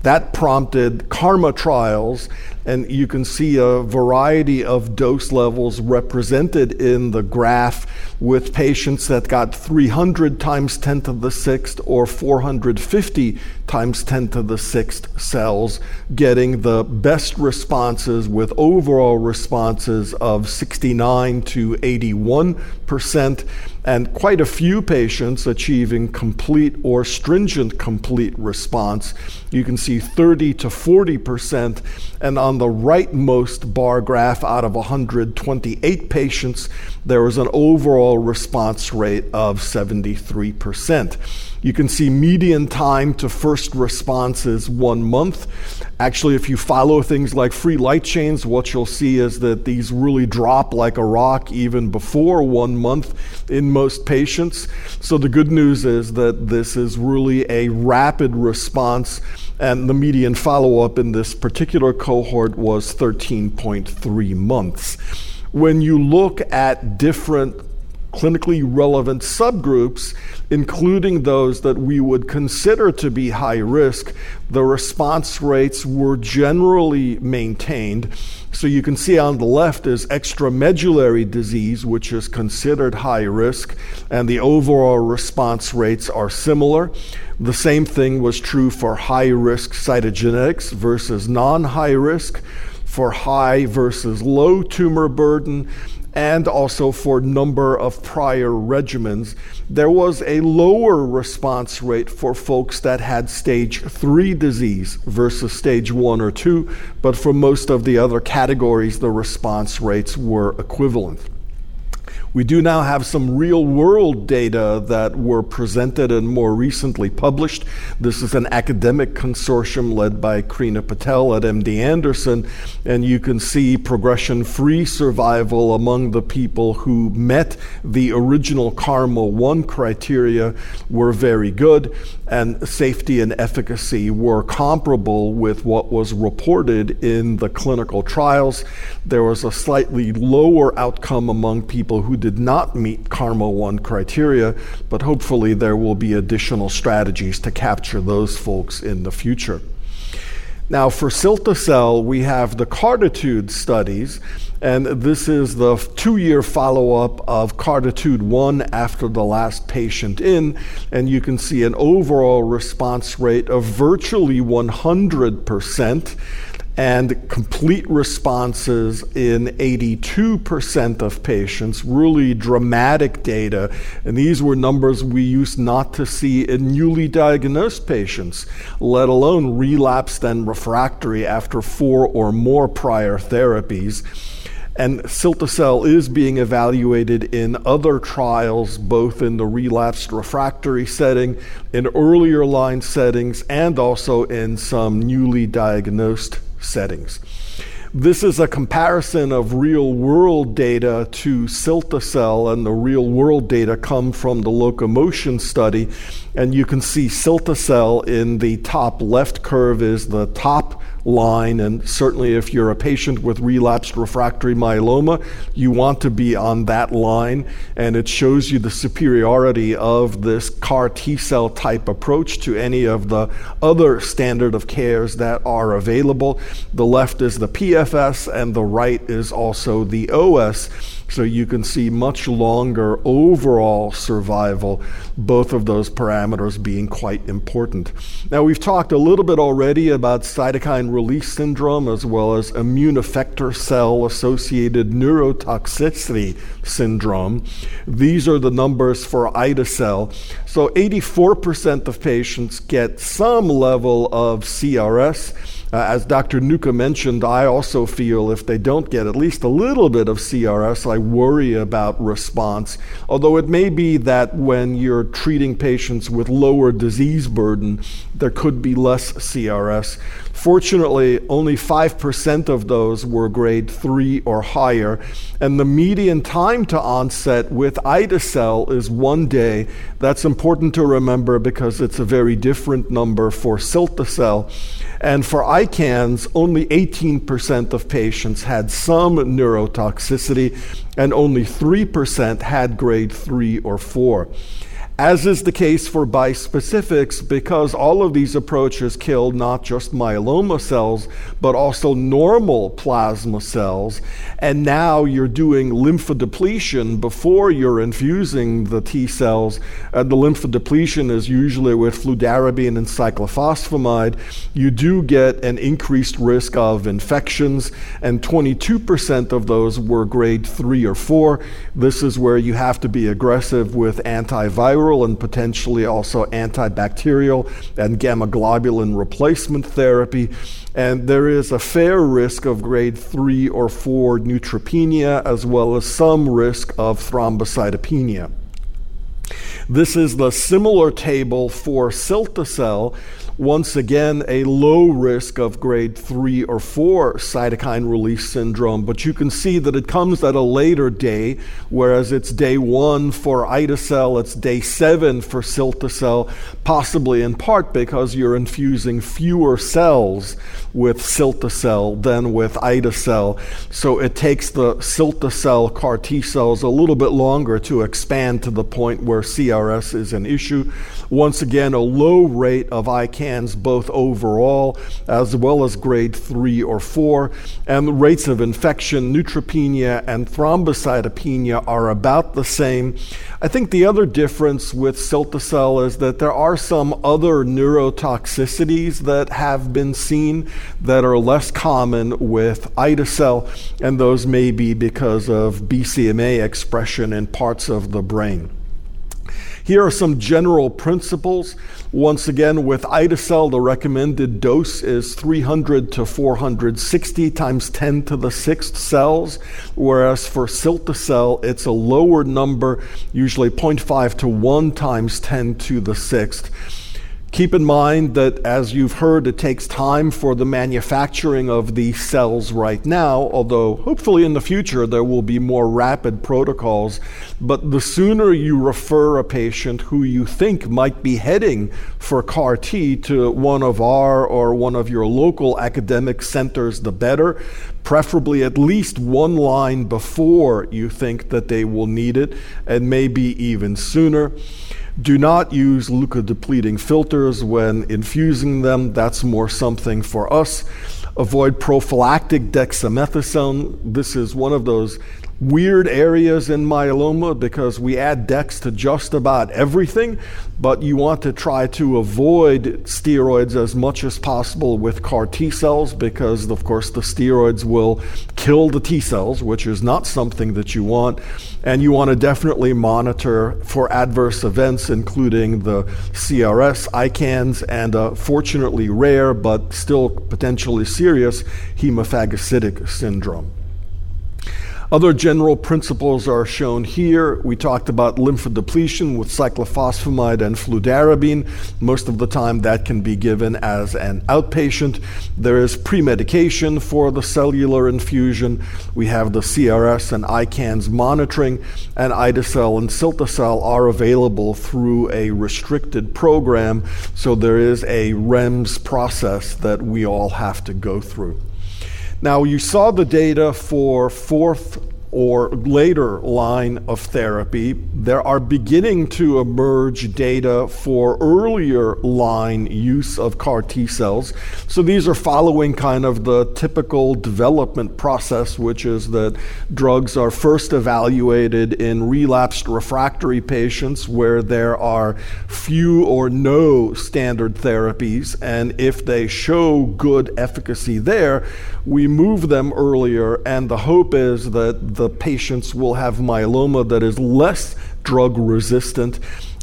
That prompted KarMMa trials and you can see a variety of dose levels represented in the graph with patients that got 300 times 10 to the sixth or 450 times 10 to the sixth cells, getting the best responses with overall responses of 69 to 81 percent and quite a few patients achieving complete or stringent complete response. You can see 30 to 40 percent, and on the rightmost bar graph, out of 128 patients, there was an overall response rate of 73 percent. You can see median time to first response is one month. Actually, if you follow things like free light chains, what you'll see is that these really drop like a rock even before one month in most patients. So the good news is that this is really a rapid response, and the median follow up in this particular cohort was 13.3 months. When you look at different clinically relevant subgroups, including those that we would consider to be high risk, the response rates were generally maintained. So you can see on the left is extramedullary disease, which is considered high risk, and the overall response rates are similar. The same thing was true for high risk cytogenetics versus non high risk, for high versus low tumor burden, and also for number of prior regimens. There was a lower response rate for folks that had stage 3 disease versus stage 1 or 2, but for most of the other categories, the response rates were equivalent. We do now have some real world data that were presented and more recently published. This is an academic consortium led by Krina Patel at MD Anderson, and you can see progression free survival among the people who met the original KarMMa 1 criteria were very good, and safety and efficacy were comparable with what was reported in the clinical trials. There was a slightly lower outcome among people who did not meet KarMMa 1 criteria, but hopefully there will be additional strategies to capture those folks in the future. Now, for cilta-cel, we have the CARTITUDE studies, and this is the two year follow up of CARTITUDE 1 after the last patient in, and you can see an overall response rate of virtually 100% and complete responses in 82% of patients, really dramatic data. And these were numbers we used not to see in newly diagnosed patients, let alone relapsed and refractory after four or more prior therapies. And cilta-cel is being evaluated in other trials, both in the relapsed refractory setting, in earlier line settings, and also in some newly diagnosed settings. This is a comparison of real world data to cilta-cel, and the real world data come from the LocoMMotion study. And you can see cilta-cel in the top left curve is the top line. And certainly, if you're a patient with relapsed refractory myeloma, you want to be on that line. And it shows you the superiority of this CAR T cell type approach to any of the other standard of cares that are available. The left is the PFS, and the right is also the OS. So you can see much longer overall survival, both of those parameters being quite important. Now, we've talked a little bit already about cytokine release syndrome as well as immune effector cell associated neurotoxicity syndrome. These are the numbers for ide-cel. So 84% of patients get some level of CRS. Uh, as Dr. Nooka mentioned, I also feel if they don't get at least a little bit of CRS, I worry about response. Although it may be that when you're treating patients with lower disease burden, there could be less CRS. Fortunately, only 5% of those were grade 3 or higher, and the median time to onset with ide-cel is one day. That's important to remember because it's a very different number for cilta-cel. And for ICANS, only 18% of patients had some neurotoxicity, and only 3% had grade 3 or 4 as is the case for bispecifics, because all of these approaches kill not just myeloma cells, but also normal plasma cells. And now you're doing lymphodepletion before you're infusing the T cells. Uh, the lymphodepletion is usually with fludarabine and cyclophosphamide. You do get an increased risk of infections, and 22% of those were grade 3 or 4. This is where you have to be aggressive with antiviral and potentially also antibacterial and gamma globulin replacement therapy. And there is a fair risk of grade 3 or 4 neutropenia, as well as some risk of thrombocytopenia. This is the similar table for cilta-cel, once again, a low risk of grade 3 or 4 cytokine release syndrome, but you can see that it comes at a later day, whereas it's day 1 for ide-cel, it's day 7 for cilta-cel, possibly in part because you're infusing fewer cells with cilta-cel than with ide-cel. So it takes the cilta-cel CAR T cells a little bit longer to expand to the point where CRS is an issue. Once again, a low rate of ICANS both overall as well as grade 3 or 4. And the rates of infection, neutropenia, and thrombocytopenia are about the same. I think the other difference with cilta-cel is that there are some other neurotoxicities that have been seen that are less common with ide-cel, and those may be because of BCMA expression in parts of the brain. Here are some general principles. Once again, with ide-cel, the recommended dose is 300 to 460 times 10 to the sixth cells, whereas for cilta-cel, it's a lower number, usually 0.5 to 1 times 10 to the sixth. Keep in mind that, as you've heard, it takes time for the manufacturing of these cells right now, although hopefully in the future there will be more rapid protocols. But the sooner you refer a patient who you think might be heading for CAR T to one of our or one of your local academic centers, the better. Preferably at least one line before you think that they will need it, and maybe even sooner. Do not use leukodepleting filters when infusing them. That's more something for us. Avoid prophylactic dexamethasone. This is one of those weird areas in myeloma because we add dex to just about everything, but you want to try to avoid steroids as much as possible with CAR T cells because, of course, the steroids will kill the T cells, which is not something that you want. And you want to definitely monitor for adverse events, including the CRS, ICANS, and uh, fortunately rare but still potentially serious hemophagocytic syndrome. Other general principles are shown here. We talked about lymphodepletion with cyclophosphamide and fludarabine. Most of the time, that can be given as an outpatient. There is pre-medication for the cellular infusion. We have the CRS and ICANS monitoring, and ide-cel and cilta-cel are available through a restricted program. So there is a REMS process that we all have to go through. Now, you saw the data for fourth or later line of therapy, there are beginning to emerge data for earlier line use of CAR T cells. So these are following kind of the typical development process, which is that drugs are first evaluated in relapsed refractory patients where there are few or no standard therapies. And if they show good efficacy there, we move them earlier. And the hope is that the patients will have myeloma that is less drug resistant.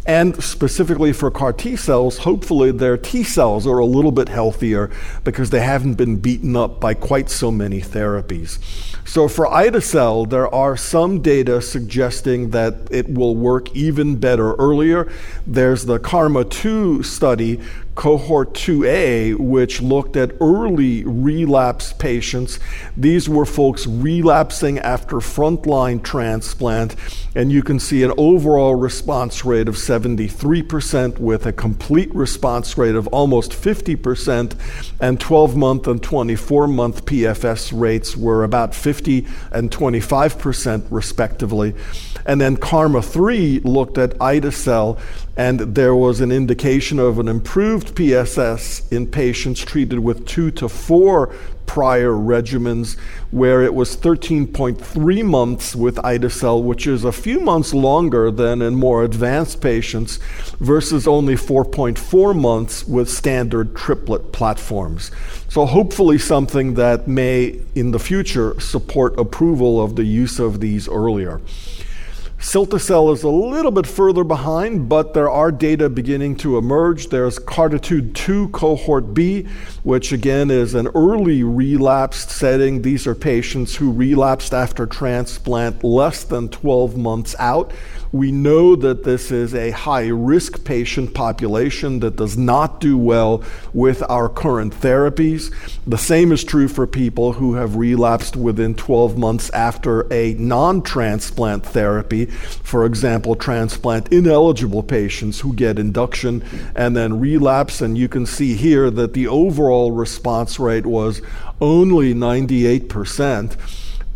And specifically for CAR T cells, hopefully their T cells are a little bit healthier because they haven't been beaten up by quite so many therapies. So for ide-cel, there are some data suggesting that it will work even better earlier. There's the KarMMa 2 study cohort 2A, which looked at early relapse patients. These were folks relapsing after frontline transplant, and you can see an overall response rate of 73% with a complete response rate of almost 50%, and 12 month and 24 month PFS rates were about 50 and 25% respectively. And then KarMMa 3 looked at ide-cel and there was an indication of an improved PFS in patients treated with two to four prior regimens, where it was 13.3 months with ide-cel, which is a few months longer than in more advanced patients, versus only 4.4 months with standard triplet platforms. So, hopefully, something that may in the future support approval of the use of these earlier. Cilta-cel is a little bit further behind, but there are data beginning to emerge. There's Cartitude 2 Cohort B, which again is an early relapsed setting. These are patients who relapsed after transplant less than 12 months out. We know that this is a high risk patient population that does not do well with our current therapies. The same is true for people who have relapsed within 12 months after a non transplant therapy. For example, transplant ineligible patients who get induction and then relapse. And you can see here that the overall response rate was only 98%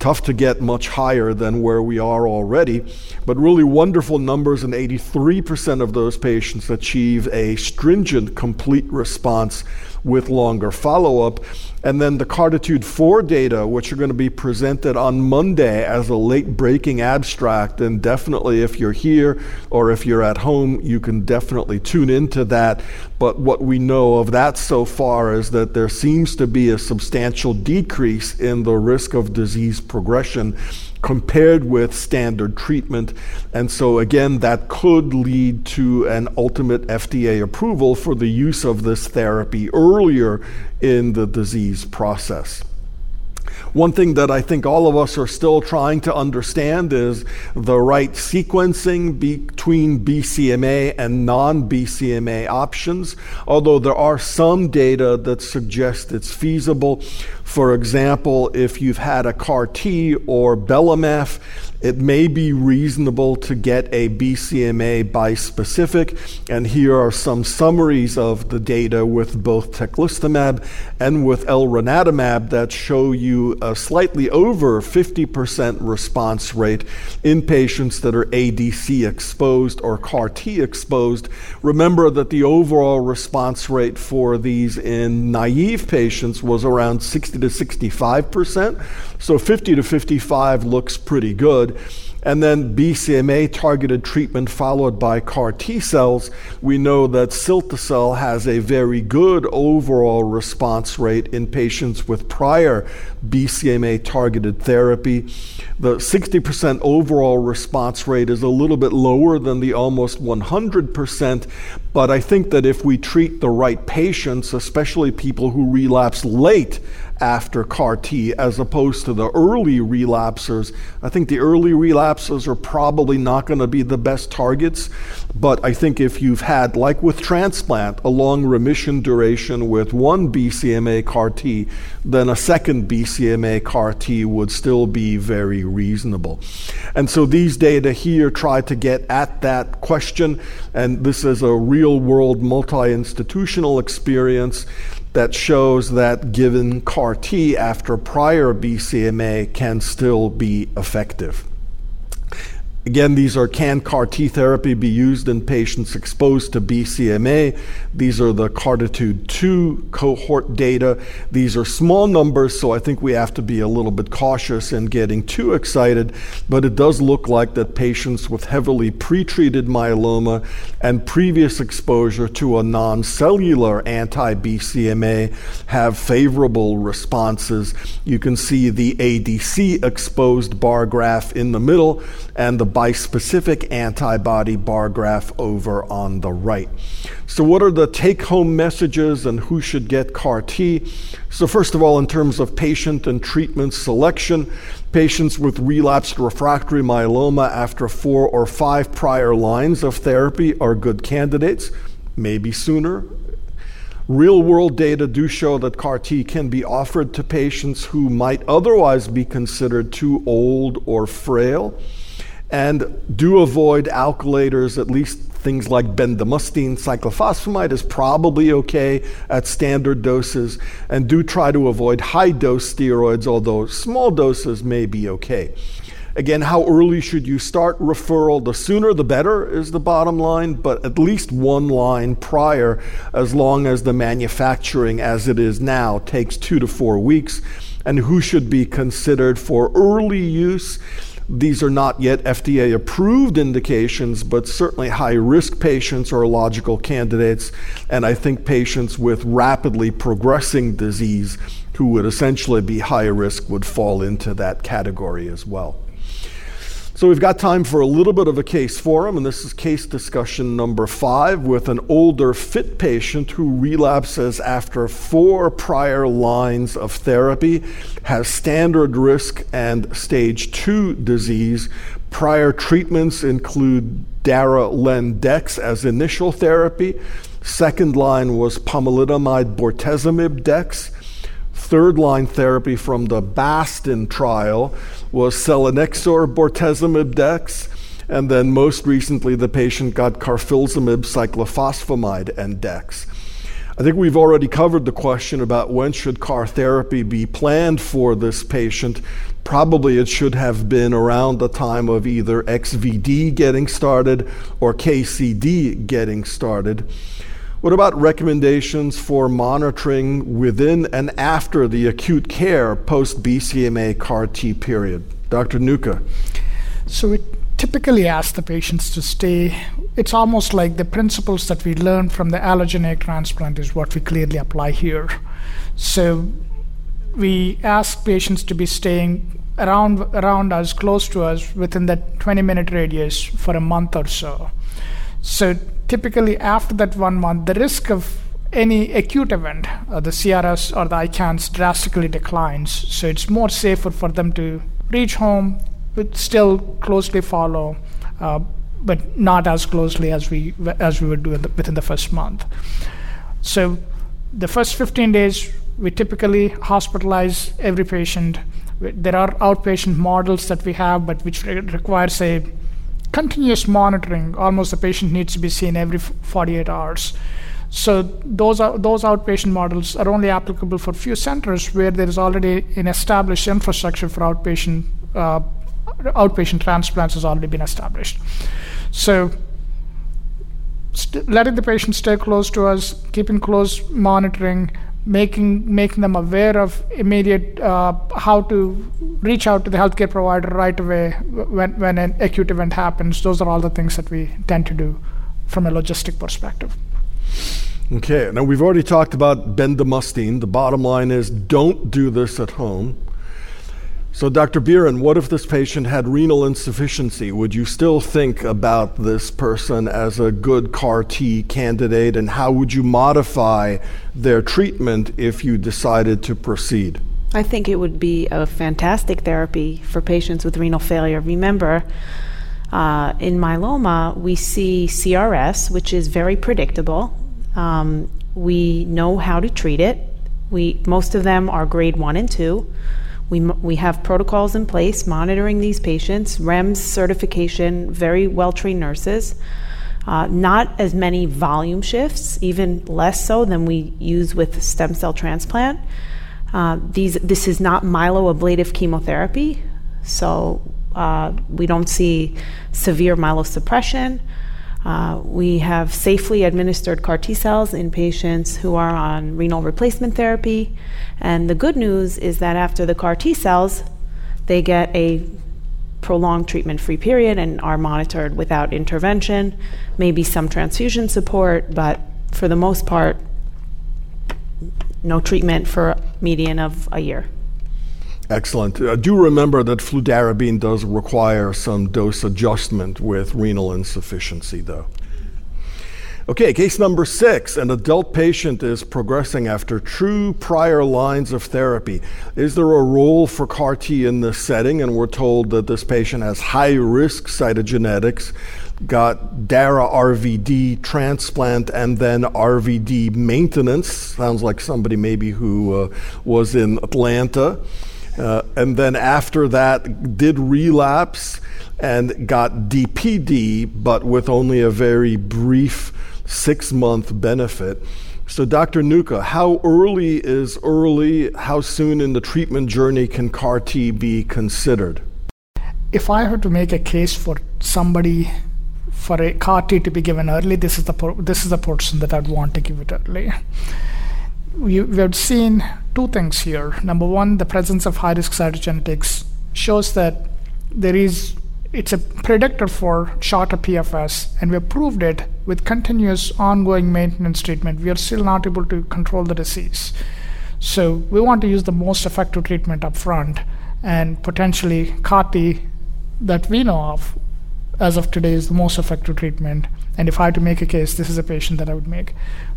tough to get much higher than where we are already, but really wonderful numbers, and 83% of those patients achieve a stringent complete response with longer follow up. And then the Cartitude 4 data, which are going to be presented on Monday as a late breaking abstract. And definitely, if you're here or if you're at home, you can definitely tune into that. But what we know of that so far is that there seems to be a substantial decrease in the risk of disease progression compared with standard treatment. And so, again, that could lead to an ultimate FDA approval for the use of this therapy earlier in the disease process. One thing that I think all of us are still trying to understand is the right sequencing between BCMA and non BCMA options, although there are some data that suggest it's feasible. For example, if you've had a CAR T or Belamaf, it may be reasonable to get a BCMA bispecific, and here are some summaries of the data with both teclistamab and with elranatamab that show you a slightly over 50% response rate in patients that are ADC exposed or CAR T exposed. Remember that the overall response rate for these in naive patients was around 60 to 65%. So 50 to 55 looks pretty good. And then BCMA targeted treatment followed by CAR T cells, we know that cilta-cel has a very good overall response rate in patients with prior BCMA targeted therapy. The 60% overall response rate is a little bit lower than the almost 100%, but I think that if we treat the right patients, especially people who relapse late after CAR T as opposed to the early relapsers. I think the early relapsers are probably not going to be the best targets, but I think if you've had, like with transplant, a long remission duration with one BCMA CAR T, then a second BCMA CAR T would still be very reasonable. And so these data here try to get at that question, and this is a real world multi institutional experience that shows that given CAR T after prior BCMA can still be effective. Again, these are can CAR T therapy be used in patients exposed to BCMA? These are the CARTITUDE 2 cohort data. These are small numbers, so I think we have to be a little bit cautious in getting too excited, but it does look like that patients with heavily pretreated myeloma and previous exposure to a non cellular anti BCMA have favorable responses. You can see the ADC exposed bar graph in the middle and the bispecific antibody bar graph over on the right. So, what are the take home messages and who should get CAR T? So, first of all, in terms of patient and treatment selection, patients with relapsed refractory myeloma after four or five prior lines of therapy are good candidates, maybe sooner. Real world data do show that CAR T can be offered to patients who might otherwise be considered too old or frail. And do avoid alkylators, at least things like bendamustine. Cyclophosphamide is probably okay at standard doses. And do try to avoid high dose steroids, although small doses may be okay. Again, how early should you start referral? The sooner the better is the bottom line, but at least one line prior, as long as the manufacturing as it is now takes two to four weeks. And who should be considered for early use? These are not yet FDA approved indications, but certainly high risk patients are logical candidates. And I think patients with rapidly progressing disease who would essentially be high risk would fall into that category as well. So we've got time for a little bit of a case forum, and this is case discussion number five with an older fit patient who relapses after four prior lines of therapy, has standard risk and stage two disease. Prior treatments include Dara-Len-Dex as initial therapy. Second line was pomalidomide bortezomib dex. Third line therapy from the BOSTON trial was selinexor bortezomib dex. And then most recently, the patient got carfilzomib cyclophosphamide and dex. I think we've already covered the question about when should CAR therapy be planned for this patient. Probably it should have been around the time of either XVD getting started or KCD getting started. What about recommendations for monitoring within and after the acute care post BCMA CAR T period? Dr. Nooka. So we typically ask the patients to stay. It's almost like the principles that we learned from the allogeneic transplant is what we clearly apply here. So we ask patients to be staying around around us, close to us, within that 20 minute radius for a month or so. So typically after that one month, the risk of any acute event, uh, the CRS or the ICANS drastically declines. So it's more safer for them to reach home, but still closely follow, uh, but not as closely as we as we would do within the first month. So the first 15 days, we typically hospitalize every patient. There are outpatient models that we have, but which re- requires a continuous monitoring. Almost the patient needs to be seen every 48 hours. So those are, those outpatient models are only applicable for few centers where there is already an established infrastructure for outpatient uh, outpatient transplants has already been established. So st- letting the patient stay close to us, keeping close monitoring, making making them aware of immediate uh, how to reach out to the healthcare provider right away when, when an acute event happens. Those are all the things that we tend to do from a logistic perspective. Okay, now we've already talked about bendamustine. The bottom line is don't do this at home. So, Dr. Biran, what if this patient had renal insufficiency? Would you still think about this person as a good CAR T candidate, and how would you modify their treatment if you decided to proceed? I think it would be a fantastic therapy for patients with renal failure. Remember, uh, in myeloma, we see CRS, which is very predictable. Um, we know how to treat it. We, most of them are grade one and two. We, we have protocols in place monitoring these patients, REMS certification, very well trained nurses. Uh, not as many volume shifts, even less so than we use with stem cell transplant. Uh, these, this is not myeloablative chemotherapy, so uh, we don't see severe myelosuppression. Uh, we have safely administered CAR T cells in patients who are on renal replacement therapy. And the good news is that after the CAR T cells, they get a prolonged treatment free period and are monitored without intervention, maybe some transfusion support, but for the most part, no treatment for a median of a year. Excellent. Uh, do remember that fludarabine does require some dose adjustment with renal insufficiency, though. Okay, case number six. An adult patient is progressing after true prior lines of therapy. Is there a role for CAR T in this setting? And we're told that this patient has high risk cytogenetics, got DARA RVD transplant, and then RVD maintenance. Sounds like somebody maybe who uh, was in Atlanta. Uh, and then after that, did relapse and got DPD, but with only a very brief six month benefit. So, Dr. Nooka, how early is early? How soon in the treatment journey can CAR T be considered? If I had to make a case for somebody for a CAR T to be given early, this is the this is the person that I'd want to give it early. We, we have seen two things here. Number one, the presence of high risk cytogenetics shows that there is it's a predictor for shorter PFS, and we have proved it with continuous ongoing maintenance treatment. We are still not able to control the disease. So we want to use the most effective treatment up front, and potentially CAR T that we know of as of today is the most effective treatment. And if I had to make a case, this is a patient that I would make.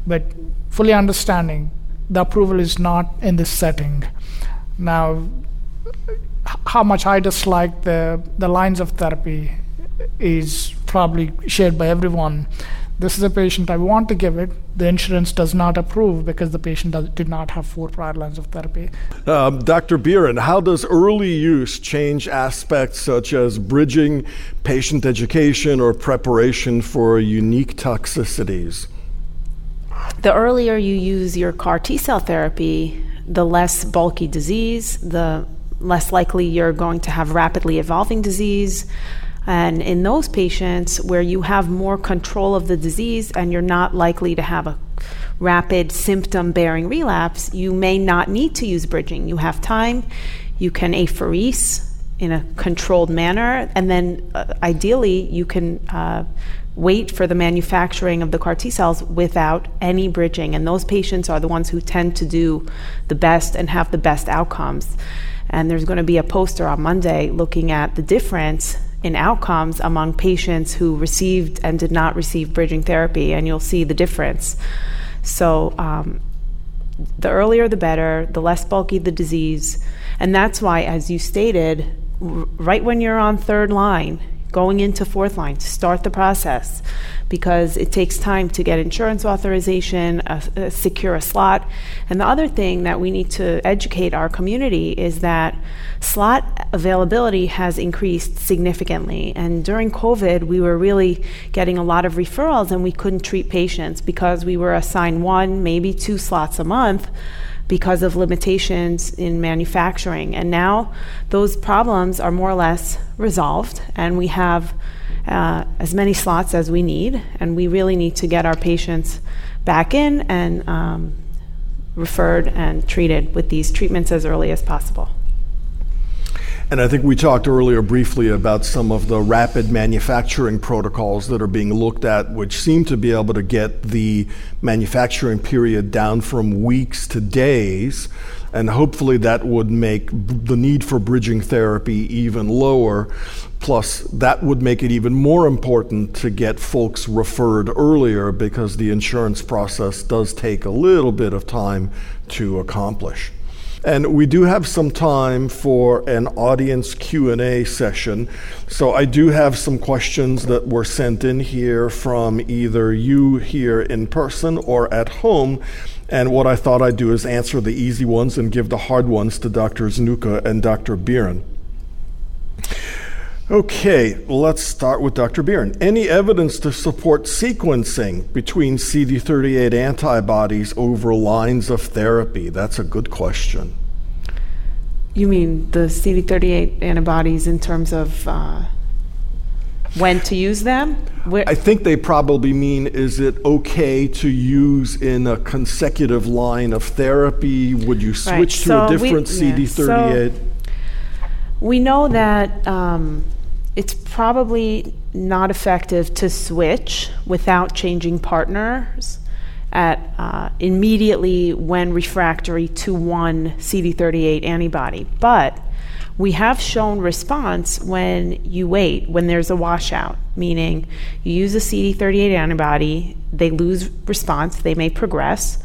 But fully understanding the approval is not in this setting. Now, how much I dislike the, the lines of therapy is probably shared by everyone. This is a patient I want to give it. The insurance does not approve because the patient does, did not have four prior lines of therapy. Um, Dr. Biran, how does early use change aspects such as bridging patient education or preparation for unique toxicities? The earlier you use your CAR T cell therapy, the less bulky disease, the less likely you're going to have rapidly evolving disease. And in those patients where you have more control of the disease and you're not likely to have a rapid symptom bearing relapse, you may not need to use bridging. You have time, you can apheresis in a controlled manner, and then uh, ideally you can uh, wait for the manufacturing of the CAR T cells without any bridging. And those patients are the ones who tend to do the best and have the best outcomes. And there's going to be a poster on Monday looking at the difference in outcomes among patients who received and did not receive bridging therapy, and you'll see the difference. So, um, the earlier the better, the less bulky the disease. And that's why, as you stated, right when you're on third line, going into fourth line start the process because it takes time to get insurance authorization, secure a slot. And the other thing that we need to educate our community is that slot availability has increased significantly. And during COVID, we were really getting a lot of referrals and we couldn't treat patients because we were assigned one, maybe two slots a month because of limitations in manufacturing. And now those problems are more or less resolved, and we have uh, as many slots as we need, and we really need to get our patients back in and um, referred and treated with these treatments as early as possible. And I think we talked earlier briefly about some of the rapid manufacturing protocols that are being looked at, which seem to be able to get the manufacturing period down from weeks to days. And hopefully that would make the need for bridging therapy even lower. Plus, that would make it even more important to get folks referred earlier because the insurance process does take a little bit of time to accomplish. And we do have some time for an audience Q&A session. So I do have some questions that were sent in here from either you here in person or at home. And what I thought I'd do is answer the easy ones and give the hard ones to Dr. Nooka and Dr. Biran. Okay, let's start with Dr. Biran. Any evidence to support sequencing between CD38 antibodies over lines of therapy? That's a good question. You mean the CD38 antibodies in terms of uh, when to use them? Where I think they probably mean is it okay to use in a consecutive line of therapy? Would you switch right. to so a different we, CD38? Yeah, so we know that um, it's probably not effective to switch without changing partners at uh, immediately when refractory to one CD38 antibody. But we have shown response when you wait, when there's a washout, meaning you use a CD38 antibody, they lose response, they may progress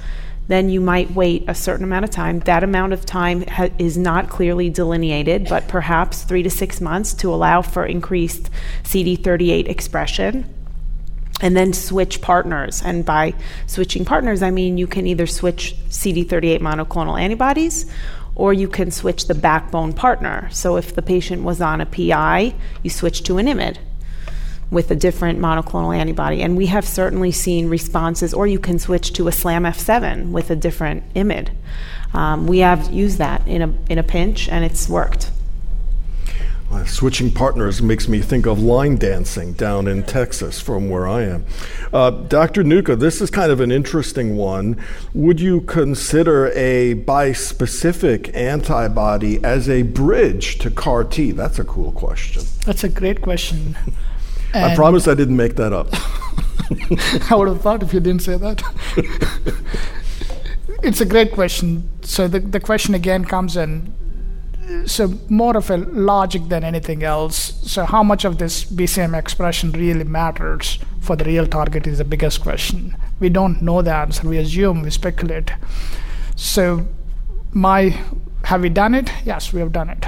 then you might wait a certain amount of time. That amount of time ha- is not clearly delineated, but perhaps three to six months to allow for increased CD38 expression. And then switch partners. And by switching partners, I mean you can either switch CD38 monoclonal antibodies or you can switch the backbone partner. So if the patient was on a PI, you switch to an IMiD with a different monoclonal antibody. And we have certainly seen responses, or you can switch to a SLAM F7 with a different IMiD. Um, we have used that in a, in a pinch, and it's worked. Uh, switching partners makes me think of line dancing down in Texas from where I am. Uh, Dr. Nooka, this is kind of an interesting one. Would you consider a bispecific antibody as a bridge to CAR T? That's a cool question. That's a great question. I promise I didn't make that up. I would have thought if you didn't say that. it's a great question. So the, the question again comes in so more of a logic than anything else. So how much of this BCM expression really matters for the real target is the biggest question. We don't know the answer. We assume, we speculate. So my have we done it? Yes, we have done it.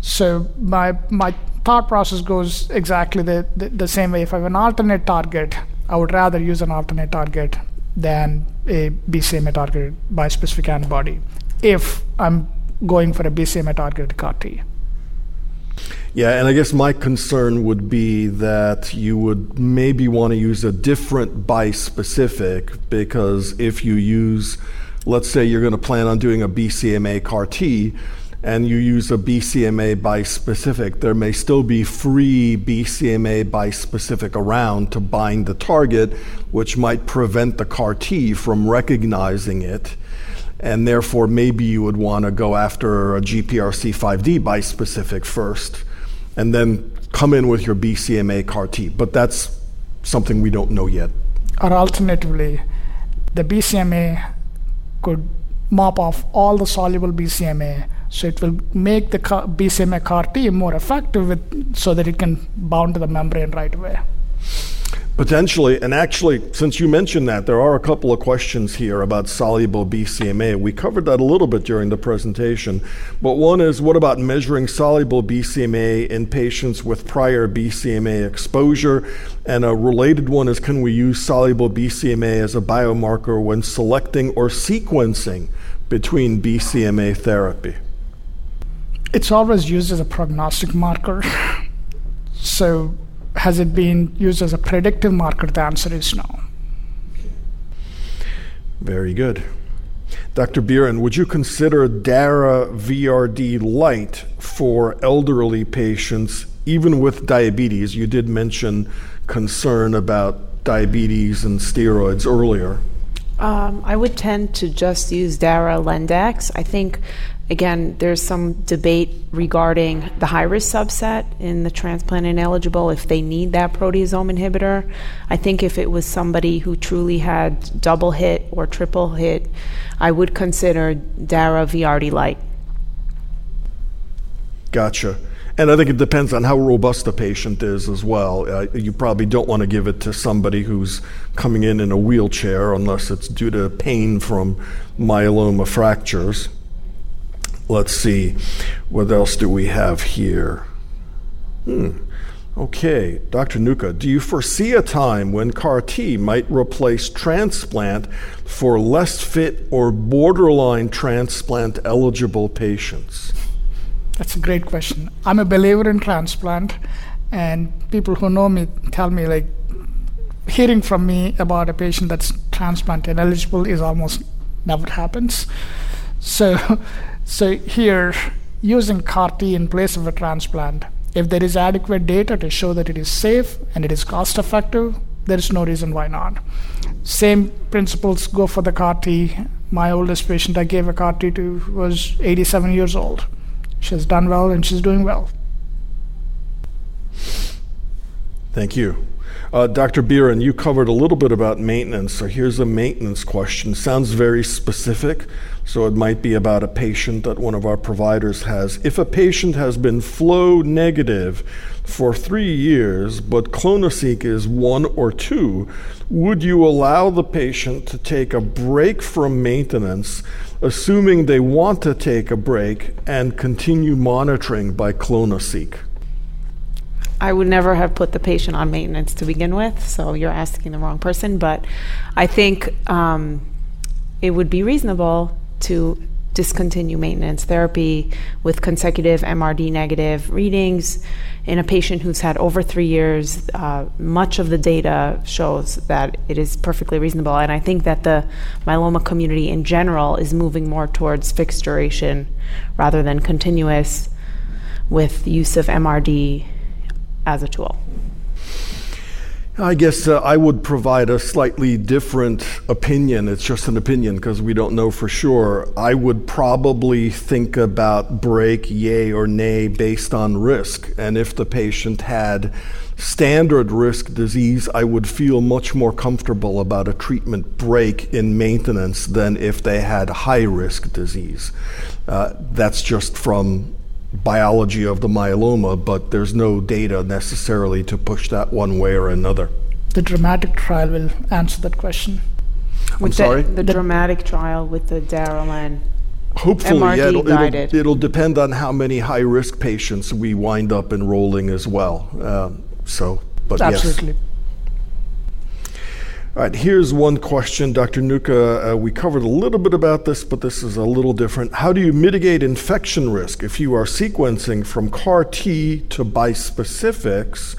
So my my thought process goes exactly the, the, the, same way. If I have an alternate target, I would rather use an alternate target than a BCMA targeted bispecific antibody if I'm going for a BCMA targeted CAR T. Yeah, and I guess my concern would be that you would maybe want to use a different bispecific because if you use, let's say you're going to plan on doing a BCMA CAR T, and you use a BCMA bispecific, there may still be free BCMA bispecific around to bind the target, which might prevent the CAR T from recognizing it. And therefore, maybe you would want to go after a GPRC5D bispecific first and then come in with your BCMA CAR T. But that's something we don't know yet. Or alternatively, the BCMA could mop off all the soluble BCMA so it will make the BCMA CAR T more effective with, so that it can bound to the membrane right away. Potentially, and actually, since you mentioned that, there are a couple of questions here about soluble BCMA. We covered that a little bit during the presentation, but one is what about measuring soluble BCMA in patients with prior BCMA exposure? And a related one is can we use soluble BCMA as a biomarker when selecting or sequencing between BCMA therapy? It's always used as a prognostic marker. so, has it been used as a predictive marker? The answer is no. Very good. Dr. Biran, would you consider DARA VRD light for elderly patients, even with diabetes? You did mention concern about diabetes and steroids earlier. Um, I would tend to just use DARA Lendex. I think Again, there's some debate regarding the high risk subset in the transplant ineligible if they need that proteasome inhibitor. I think if it was somebody who truly had double hit or triple hit, I would consider DARA light. Gotcha. And I think it depends on how robust the patient is as well. Uh, you probably don't want to give it to somebody who's coming in in a wheelchair unless it's due to pain from myeloma fractures. Let's see, what else do we have here? Hmm. Okay, Dr. Nooka, do you foresee a time when CAR T might replace transplant for less fit or borderline transplant eligible patients? That's a great question. I'm a believer in transplant, and people who know me tell me, like, hearing from me about a patient that's transplant ineligible is almost never happens. So, so here, using CAR T in place of a transplant if there is adequate data to show that it is safe and it is cost effective, there is no reason why not. Same principles go for the CAR T. My oldest patient I gave a CAR T to was 87 years old. She's done well and she's doing well. Thank you. Uh, Dr. Biran, you covered a little bit about maintenance, so here's a maintenance question. Sounds very specific, so it might be about a patient that one of our providers has. If a patient has been flow negative for three years, but clonoSEQ is one or two, would you allow the patient to take a break from maintenance, assuming they want to take a break, and continue monitoring by clonoSEQ? I would never have put the patient on maintenance to begin with, so you're asking the wrong person. But I think um, it would be reasonable to discontinue maintenance therapy with consecutive MRD negative readings in a patient who's had over three years. Uh, much of the data shows that it is perfectly reasonable. And I think that the myeloma community in general is moving more towards fixed duration rather than continuous with use of MRD as a tool? I guess uh, I would provide a slightly different opinion. It's just an opinion because we don't know for sure. I would probably think about break, yay or nay, based on risk. And if the patient had standard risk disease, I would feel much more comfortable about a treatment break in maintenance than if they had high risk disease. Uh, that's just from biology of the myeloma, but there's no data necessarily to push that one way or another. The DRAMMATIC trial will answer that question. I'm the, sorry? The, the, DRAMMATIC trial with the Darylin. Hopefully, MRD yeah, it'll, guided. It'll, it'll, depend on how many high risk patients we wind up enrolling as well. Um, so, but Absolutely. yes. All right, here's one question, Dr. Nooka. Uh, we covered a little bit about this, but this is a little different. How do you mitigate infection risk if you are sequencing from CAR T to bispecifics?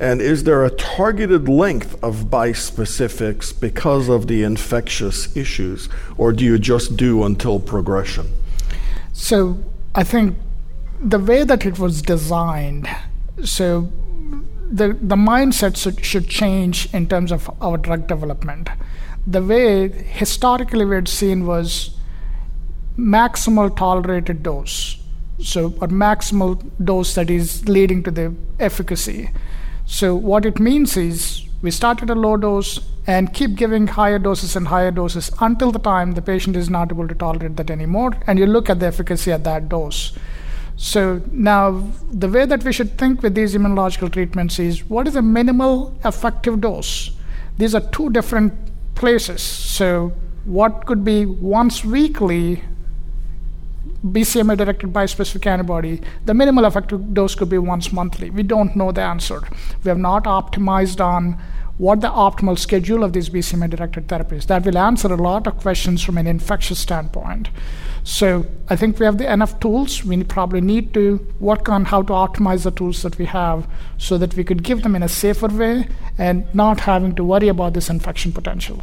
And is there a targeted length of bispecifics because of the infectious issues, or do you just do until progression? So I think the way that it was designed, so the, the mindset should, should change in terms of our drug development. The way historically we had seen was maximal tolerated dose. So, a maximal dose that is leading to the efficacy. So, what it means is we start at a low dose and keep giving higher doses and higher doses until the time the patient is not able to tolerate that anymore, and you look at the efficacy at that dose. So now the way that we should think with these immunological treatments is what is a minimal effective dose? These are two different places. So what could be once weekly BCMA directed bispecific antibody, the minimal effective dose could be once monthly. We don't know the answer. We have not optimized on what the optimal schedule of these BCMA directed therapies. That will answer a lot of questions from an infectious standpoint. So I think we have the enough tools. We probably need to work on how to optimize the tools that we have so that we could give them in a safer way and not having to worry about this infection potential.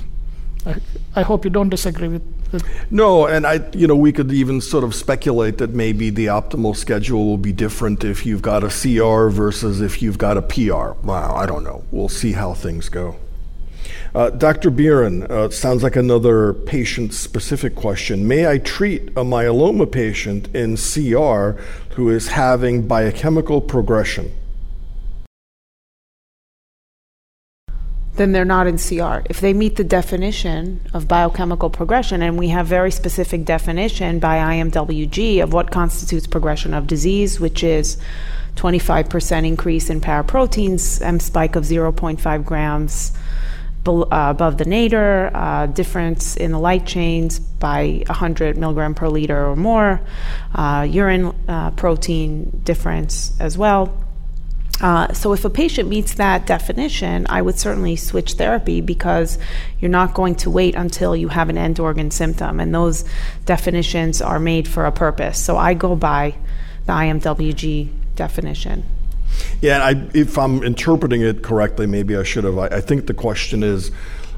I, I hope you don't disagree with, with. No, and I, you know, we could even sort of speculate that maybe the optimal schedule will be different if you've got a CR versus if you've got a PR. Wow, I don't know. We'll see how things go. Uh, Dr. Biran, uh, sounds like another patient specific question. May I treat a myeloma patient in CR who is having biochemical progression? Then they're not in CR. If they meet the definition of biochemical progression, and we have very specific definition by IMWG of what constitutes progression of disease, which is 25% increase in paraproteins, M spike of 0.5 grams above the nadir, uh, difference in the light chains by 100 milligram per liter or more, uh, urine uh, protein difference as well. Uh, so, if a patient meets that definition, I would certainly switch therapy because you're not going to wait until you have an end organ symptom, and those definitions are made for a purpose. So, I go by the IMWG definition. Yeah, I, if I'm interpreting it correctly, maybe I should have. I, I think the question is.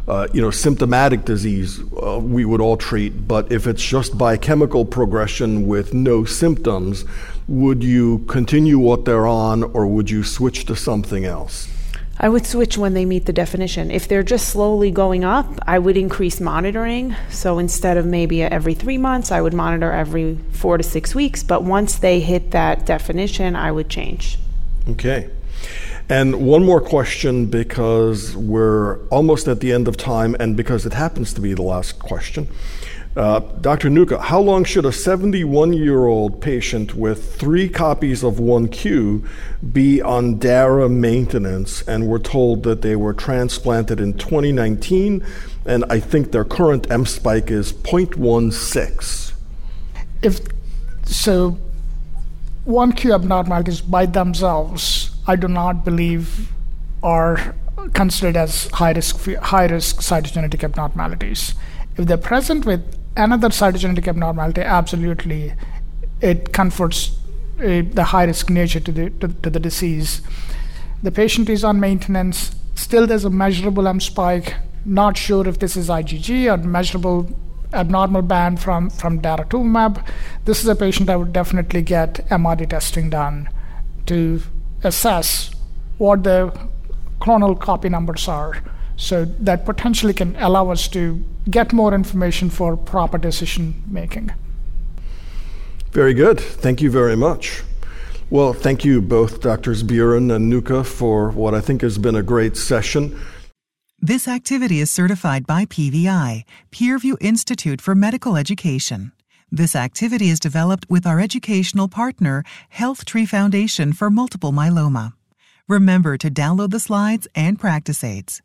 Uh, you know, symptomatic disease uh, we would all treat, but if it's just biochemical progression with no symptoms, would you continue what they're on or would you switch to something else? I would switch when they meet the definition. If they're just slowly going up, I would increase monitoring. So instead of maybe every three months, I would monitor every four to six weeks. But once they hit that definition, I would change. Okay. And one more question because we're almost at the end of time and because it happens to be the last question. Uh, Dr. Nooka, how long should a 71 year old patient with three copies of 1Q be on DARA maintenance? And we're told that they were transplanted in 2019, and I think their current M spike is 0.16. If so, 1Q abnormalities by themselves I do not believe are considered as high risk high risk cytogenetic abnormalities. If they're present with another cytogenetic abnormality, absolutely, it confers uh, the high risk nature to the to, to, the disease. The patient is on maintenance. Still, there's a measurable M spike. Not sure if this is IgG or measurable abnormal band from from daratumumab. This is a patient I would definitely get MRD testing done to assess what the clonal copy numbers are. So that potentially can allow us to get more information for proper decision making. Very good. Thank you very much. Well, thank you both, Drs. Biran and Nooka, for what I think has been a great session. This activity is certified by PVI, Peerview Institute for Medical Education. This activity is developed with our educational partner, HealthTree Foundation for Multiple Myeloma. Remember to download the slides and practice aids.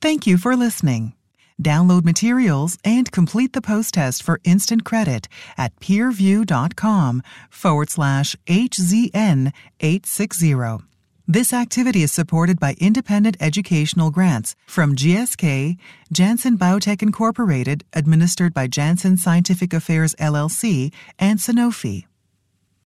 Thank you for listening. Download materials and complete the post test for instant credit at peerview.com forward slash HZN 860. This activity is supported by independent educational grants from GSK, Janssen Biotech Incorporated, administered by Janssen Scientific Affairs LLC, and Sanofi.